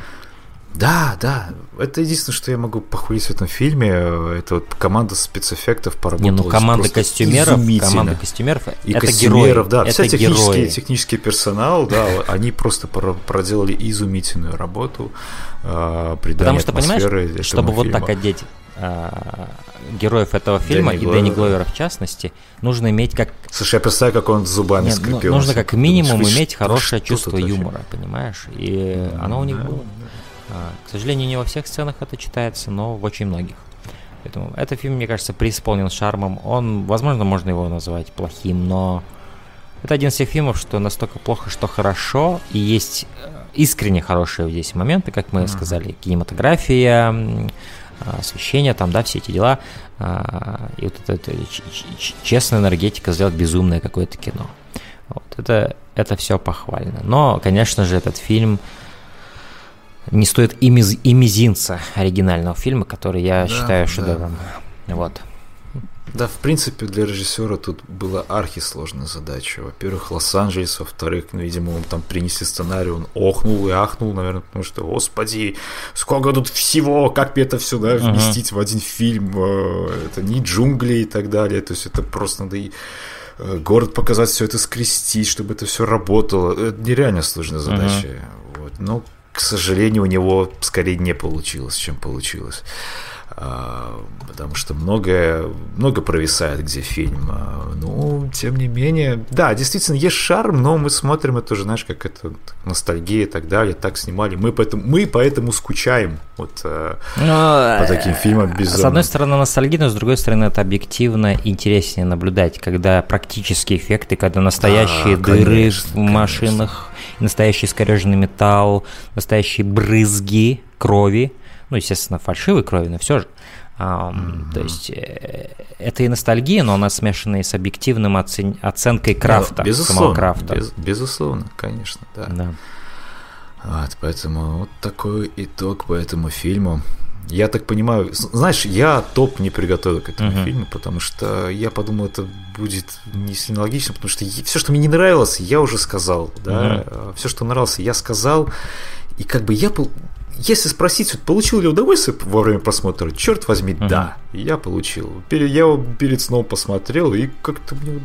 Да, да. Это единственное, что я могу похвалить в этом фильме. Это вот команда спецэффектов поработала. Не, ну команда костюмеров, команда костюмеров, И это костюмеров, герои, да, это вся технический, технический персонал, да, они просто про- проделали изумительную работу э, Потому что, понимаешь, чтобы вот так одеть а, героев этого фильма Дэнни и Дэнни Гловера. В частности, нужно иметь как Слушай, я представляю, как он зубами Нет, ну, скрипел. нужно как минимум иметь хорошее чувство тут вообще? юмора, понимаешь? И оно у них было. А, к сожалению, не во всех сценах это читается, но в очень многих. Поэтому этот фильм, мне кажется, преисполнен шармом. Он, возможно, можно его назвать плохим, но это один из тех фильмов, что настолько плохо, что хорошо, и есть э, искренне хорошие здесь моменты, как мы mm-hmm. сказали, кинематография, освещение, там, да, все эти дела, а, и вот эта, эта честная энергетика сделать безумное какое-то кино. Вот, это, это все похвально. Но, конечно же, этот фильм не стоит и, миз, и мизинца оригинального фильма, который я да, считаю шедевром. Да. Вот. Да, в принципе, для режиссера тут была архисложная задача. Во-первых, Лос-Анджелес, во-вторых, ну, видимо, он там принесли сценарий, он охнул и ахнул, наверное, потому что, господи, сколько тут всего, как мне это все, да, вместить uh-huh. в один фильм, э, это не джунгли и так далее, то есть это просто надо и э, город показать, все это скрестить, чтобы это все работало. Это нереально сложная задача. Uh-huh. Вот. Но, к сожалению, у него скорее не получилось, чем получилось. А, потому что многое, много провисает, где фильм. А, ну, тем не менее, да, действительно, есть шарм, но мы смотрим это уже, знаешь, как это ностальгия и так далее, так снимали. Мы поэтому, мы поэтому скучаем вот, э, но, по таким фильмам без С одной стороны ностальгия, но с другой стороны это объективно интереснее наблюдать, когда практические эффекты, когда настоящие да, дыры конечно, в машинах, конечно. Настоящий искореженный металл, настоящие брызги крови, ну, естественно, фальшивой крови, но все же. Um, mm-hmm. То есть э, это и ностальгия, но она смешана и с объективным оцен... оценкой крафта, да, безусловно, самого крафта. Без, безусловно, конечно, да. да. Вот, поэтому вот такой итог по этому фильму. Я так понимаю, знаешь, я топ не приготовил к этому uh-huh. фильму, потому что я подумал, это будет не сильно логично, потому что все, что мне не нравилось, я уже сказал, да, uh-huh. все, что нравилось, я сказал, и как бы я был если спросить, вот, получил ли удовольствие во время просмотра, черт возьми, uh-huh. да, я получил. Я его перед сном посмотрел, и как-то мне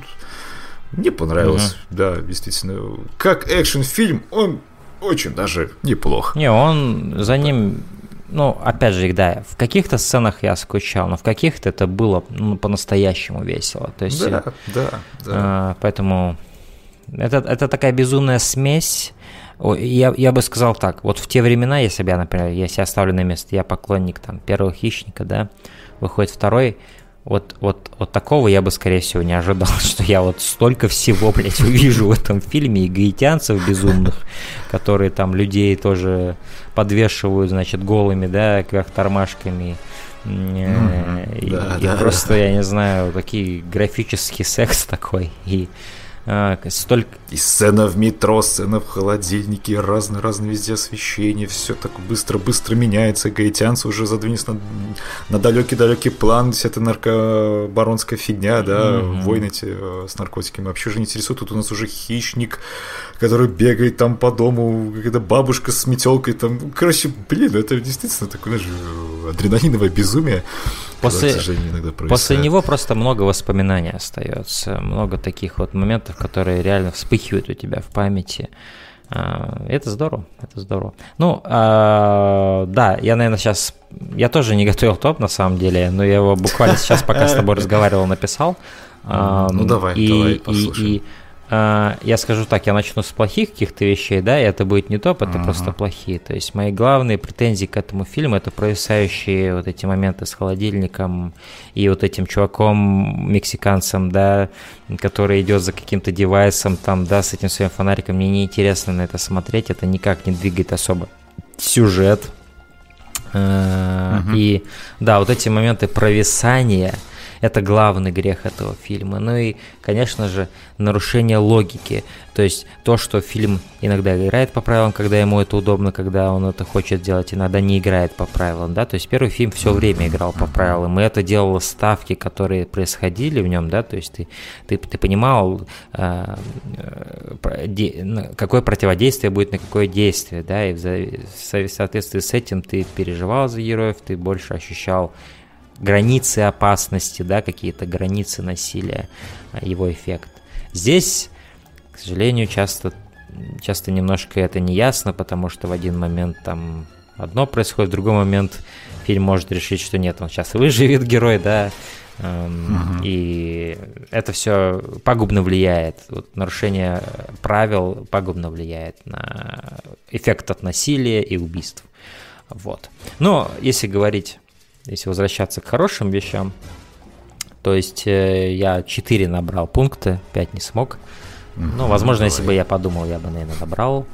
мне понравилось, uh-huh. да, действительно. Как экшн-фильм, он очень даже неплох. Не, он за ним, ну, опять же, да, в каких-то сценах я скучал, но в каких-то это было ну, по-настоящему весело. То есть, да, да, да. Э, поэтому это, это такая безумная смесь я, я бы сказал так, вот в те времена, если бы я, например, если я ставлю на место, я поклонник там первого хищника, да, выходит второй, вот, вот, вот такого я бы, скорее всего, не ожидал, *laughs* что я вот столько всего, блядь, увижу в этом фильме, и гаитянцев безумных, которые там людей тоже подвешивают, значит, голыми, да, кверх тормашками, mm-hmm. и, да, и да, просто, да. я не знаю, такие графический секс такой, и столько... И сцена в метро, сцена в холодильнике, разные-разные везде освещение, все так быстро-быстро меняется, гаитянцы уже задвинулись на, на далекий-далекий план, вся эта наркобаронская фигня, да, mm-hmm. войны эти э, с наркотиками. Вообще же не интересует, тут у нас уже хищник, который бегает там по дому, какая-то бабушка с метелкой там, короче, блин, это действительно такое, знаешь, адреналиновое безумие. После, после него просто много воспоминаний остается, много таких вот моментов, которые реально вспыхивают у тебя в памяти. А, это здорово, это здорово. Ну, а, да, я, наверное, сейчас... Я тоже не готовил топ, на самом деле, но я его буквально сейчас, пока с тобой *laughs* разговаривал, написал. Ну, давай, давай послушаем. Я скажу так, я начну с плохих каких-то вещей, да, и это будет не топ, это uh-huh. просто плохие. То есть мои главные претензии к этому фильму это провисающие вот эти моменты с холодильником и вот этим чуваком мексиканцем, да, который идет за каким-то девайсом там, да, с этим своим фонариком. Мне неинтересно на это смотреть, это никак не двигает особо сюжет. Uh-huh. И да, вот эти моменты провисания – это главный грех этого фильма. Ну и, конечно же, нарушение логики. То есть то, что фильм иногда играет по правилам, когда ему это удобно, когда он это хочет делать, иногда не играет по правилам, да, то есть первый фильм все время играл по правилам, и это делало ставки, которые происходили в нем, да, то есть ты, ты, ты понимал, э, э, какое противодействие будет на какое действие, да, и в соответствии с этим ты переживал за героев, ты больше ощущал границы опасности, да, какие-то границы насилия, а, его эффект. Здесь, к сожалению, часто, часто немножко это не ясно, потому что в один момент там одно происходит, в другой момент фильм может решить, что нет, он сейчас выживет герой, да, Uh-huh. И это все пагубно влияет. Вот нарушение правил пагубно влияет на эффект от насилия и убийств. Вот. Но если говорить, если возвращаться к хорошим вещам, то есть э, я 4 набрал пункты, 5 не смог. Ну, возможно, если бы я подумал, я бы, наверное, набрал.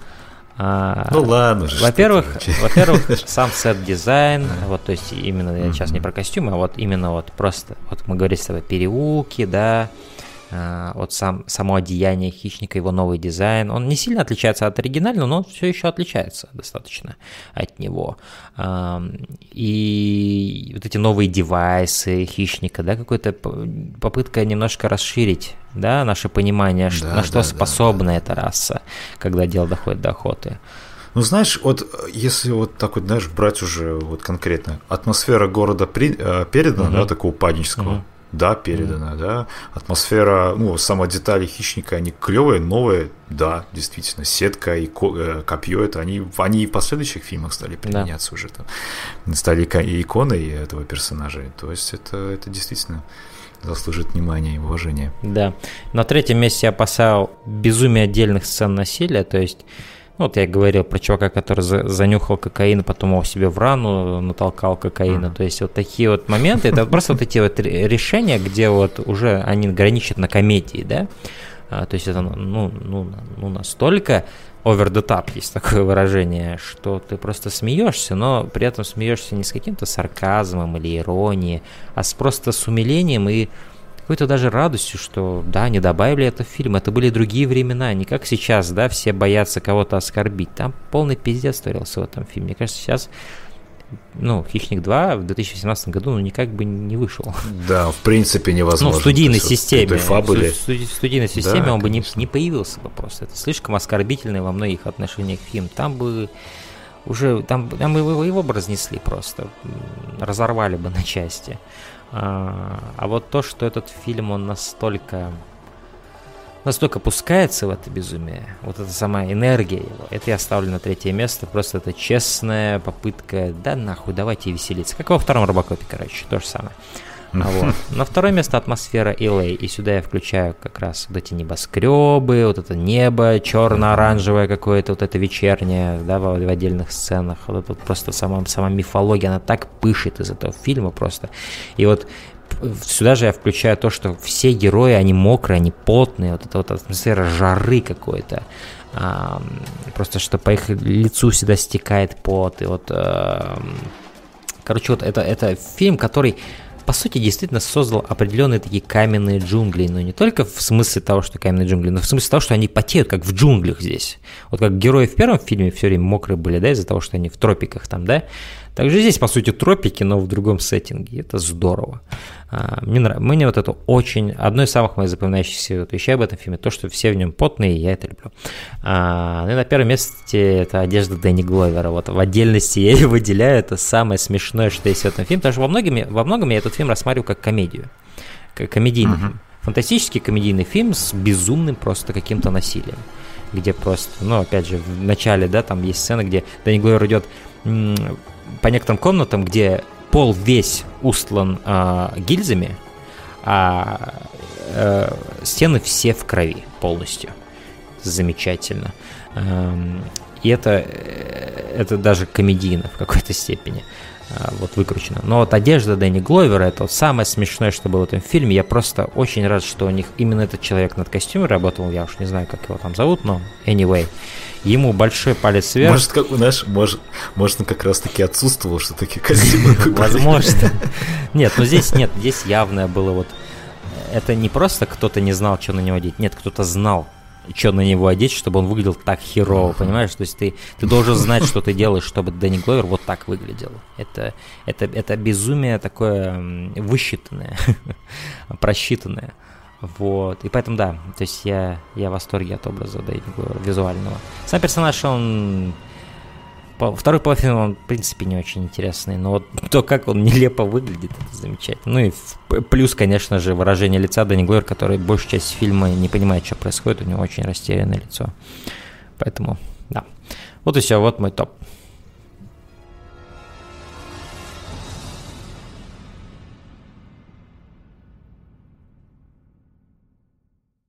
А, ну ладно. Во-первых, во-первых, *laughs* сам сет дизайн, вот, то есть именно я сейчас не про костюмы, а вот именно вот просто, вот мы говорили с тобой переулки, да, вот сам, само одеяние хищника, его новый дизайн, он не сильно отличается от оригинального, но он все еще отличается достаточно от него. И вот эти новые девайсы хищника, да, какая-то попытка немножко расширить, да, наше понимание, да, на что да, способна да, эта раса, когда дело доходит до охоты. Ну, знаешь, вот если вот так вот, знаешь, брать уже вот конкретно, атмосфера города при, э, передана, угу. да, такого панического, угу да, передана, mm-hmm. да. Атмосфера, ну, сама детали хищника, они клевые, новые, да, действительно. Сетка и э, копье, это они, они и в последующих фильмах стали применяться да. уже там. Стали иконой этого персонажа. То есть это, это действительно заслужит внимания и уважения. Да. На третьем месте я поставил безумие отдельных сцен насилия, то есть ну, вот я говорил про чувака, который за, занюхал кокаин, потом его себе в рану натолкал кокаина. То есть вот такие вот моменты, это просто вот эти вот решения, где вот уже они граничат на комедии, да? А, то есть это ну, ну, ну настолько over the top, есть такое выражение, что ты просто смеешься, но при этом смеешься не с каким-то сарказмом или иронией, а с просто с умилением и какой-то даже радостью, что да, не добавили это в фильм, это были другие времена, не как сейчас, да, все боятся кого-то оскорбить. Там полный пиздец творился в этом фильме. Мне кажется, сейчас ну, «Хищник 2» в 2017 году ну, никак бы не вышел. Да, в принципе невозможно. Ну, в студийной системе. Фабуле. В студийной системе да, он бы не, не появился бы просто. Это слишком оскорбительный во многих отношениях фильм. Там бы уже, там, там его, его бы разнесли просто, разорвали бы на части. А, а вот то, что этот фильм, он настолько настолько пускается в это безумие, вот эта сама энергия его, это я ставлю на третье место, просто это честная попытка, да нахуй, давайте веселиться, как во втором Робокопе, короче, то же самое. А вот. *laughs* На второе место атмосфера LA, и сюда я включаю как раз вот эти небоскребы, вот это небо черно-оранжевое какое-то, вот это вечернее, да, в, в отдельных сценах, вот это просто сама, сама мифология, она так пышет из этого фильма просто. И вот сюда же я включаю то, что все герои, они мокрые, они потные, вот эта вот атмосфера жары какой-то. А, просто что по их лицу всегда стекает пот. И вот, а, короче, вот это, это фильм, который по сути, действительно создал определенные такие каменные джунгли, но не только в смысле того, что каменные джунгли, но в смысле того, что они потеют, как в джунглях здесь. Вот как герои в первом фильме все время мокрые были, да, из-за того, что они в тропиках там, да, также здесь, по сути, тропики, но в другом сеттинге. Это здорово. А, мне, нравится, мне вот это очень... Одно из самых моих запоминающихся вещей об этом фильме, то, что все в нем потные, и я это люблю. А, ну и на первом месте это одежда Дэнни Гловера. Вот в отдельности я ее выделяю. Это самое смешное, что есть в этом фильме. Потому что во многом, во многом я этот фильм рассматриваю как комедию. Как комедийный uh-huh. фильм. Фантастический комедийный фильм с безумным просто каким-то насилием где просто, ну, опять же, в начале, да, там есть сцена, где Дэнни Гловер идет по некоторым комнатам, где пол весь устлан э, гильзами, а э, стены все в крови полностью. Замечательно. Эм, и это, э, это даже комедийно в какой-то степени вот выкручено. Но вот одежда Дэнни Гловера это вот самое смешное, что было в этом фильме. Я просто очень рад, что у них именно этот человек над костюмом работал. Я уж не знаю, как его там зовут, но anyway ему большой палец вверх. Может, как, знаешь, может, может он как раз-таки отсутствовал, что такие костюмы *laughs* Возможно. Нет, но здесь нет, здесь явное было вот... Это не просто кто-то не знал, что на него одеть, нет, кто-то знал, что на него одеть, чтобы он выглядел так херово, понимаешь? То есть ты, ты должен знать, что ты делаешь, чтобы Дэнни Гловер вот так выглядел. Это, это, это безумие такое высчитанное, *laughs* просчитанное. Вот. И поэтому, да, то есть я, я в восторге от образа Дэйви визуального. Сам персонаж, он... Второй полуфильм, он, в принципе, не очень интересный, но вот *laughs* то, как он нелепо выглядит, это замечательно. Ну и плюс, конечно же, выражение лица Дэнни Глойер, который большую часть фильма не понимает, что происходит, у него очень растерянное лицо. Поэтому, да. Вот и все, вот мой топ.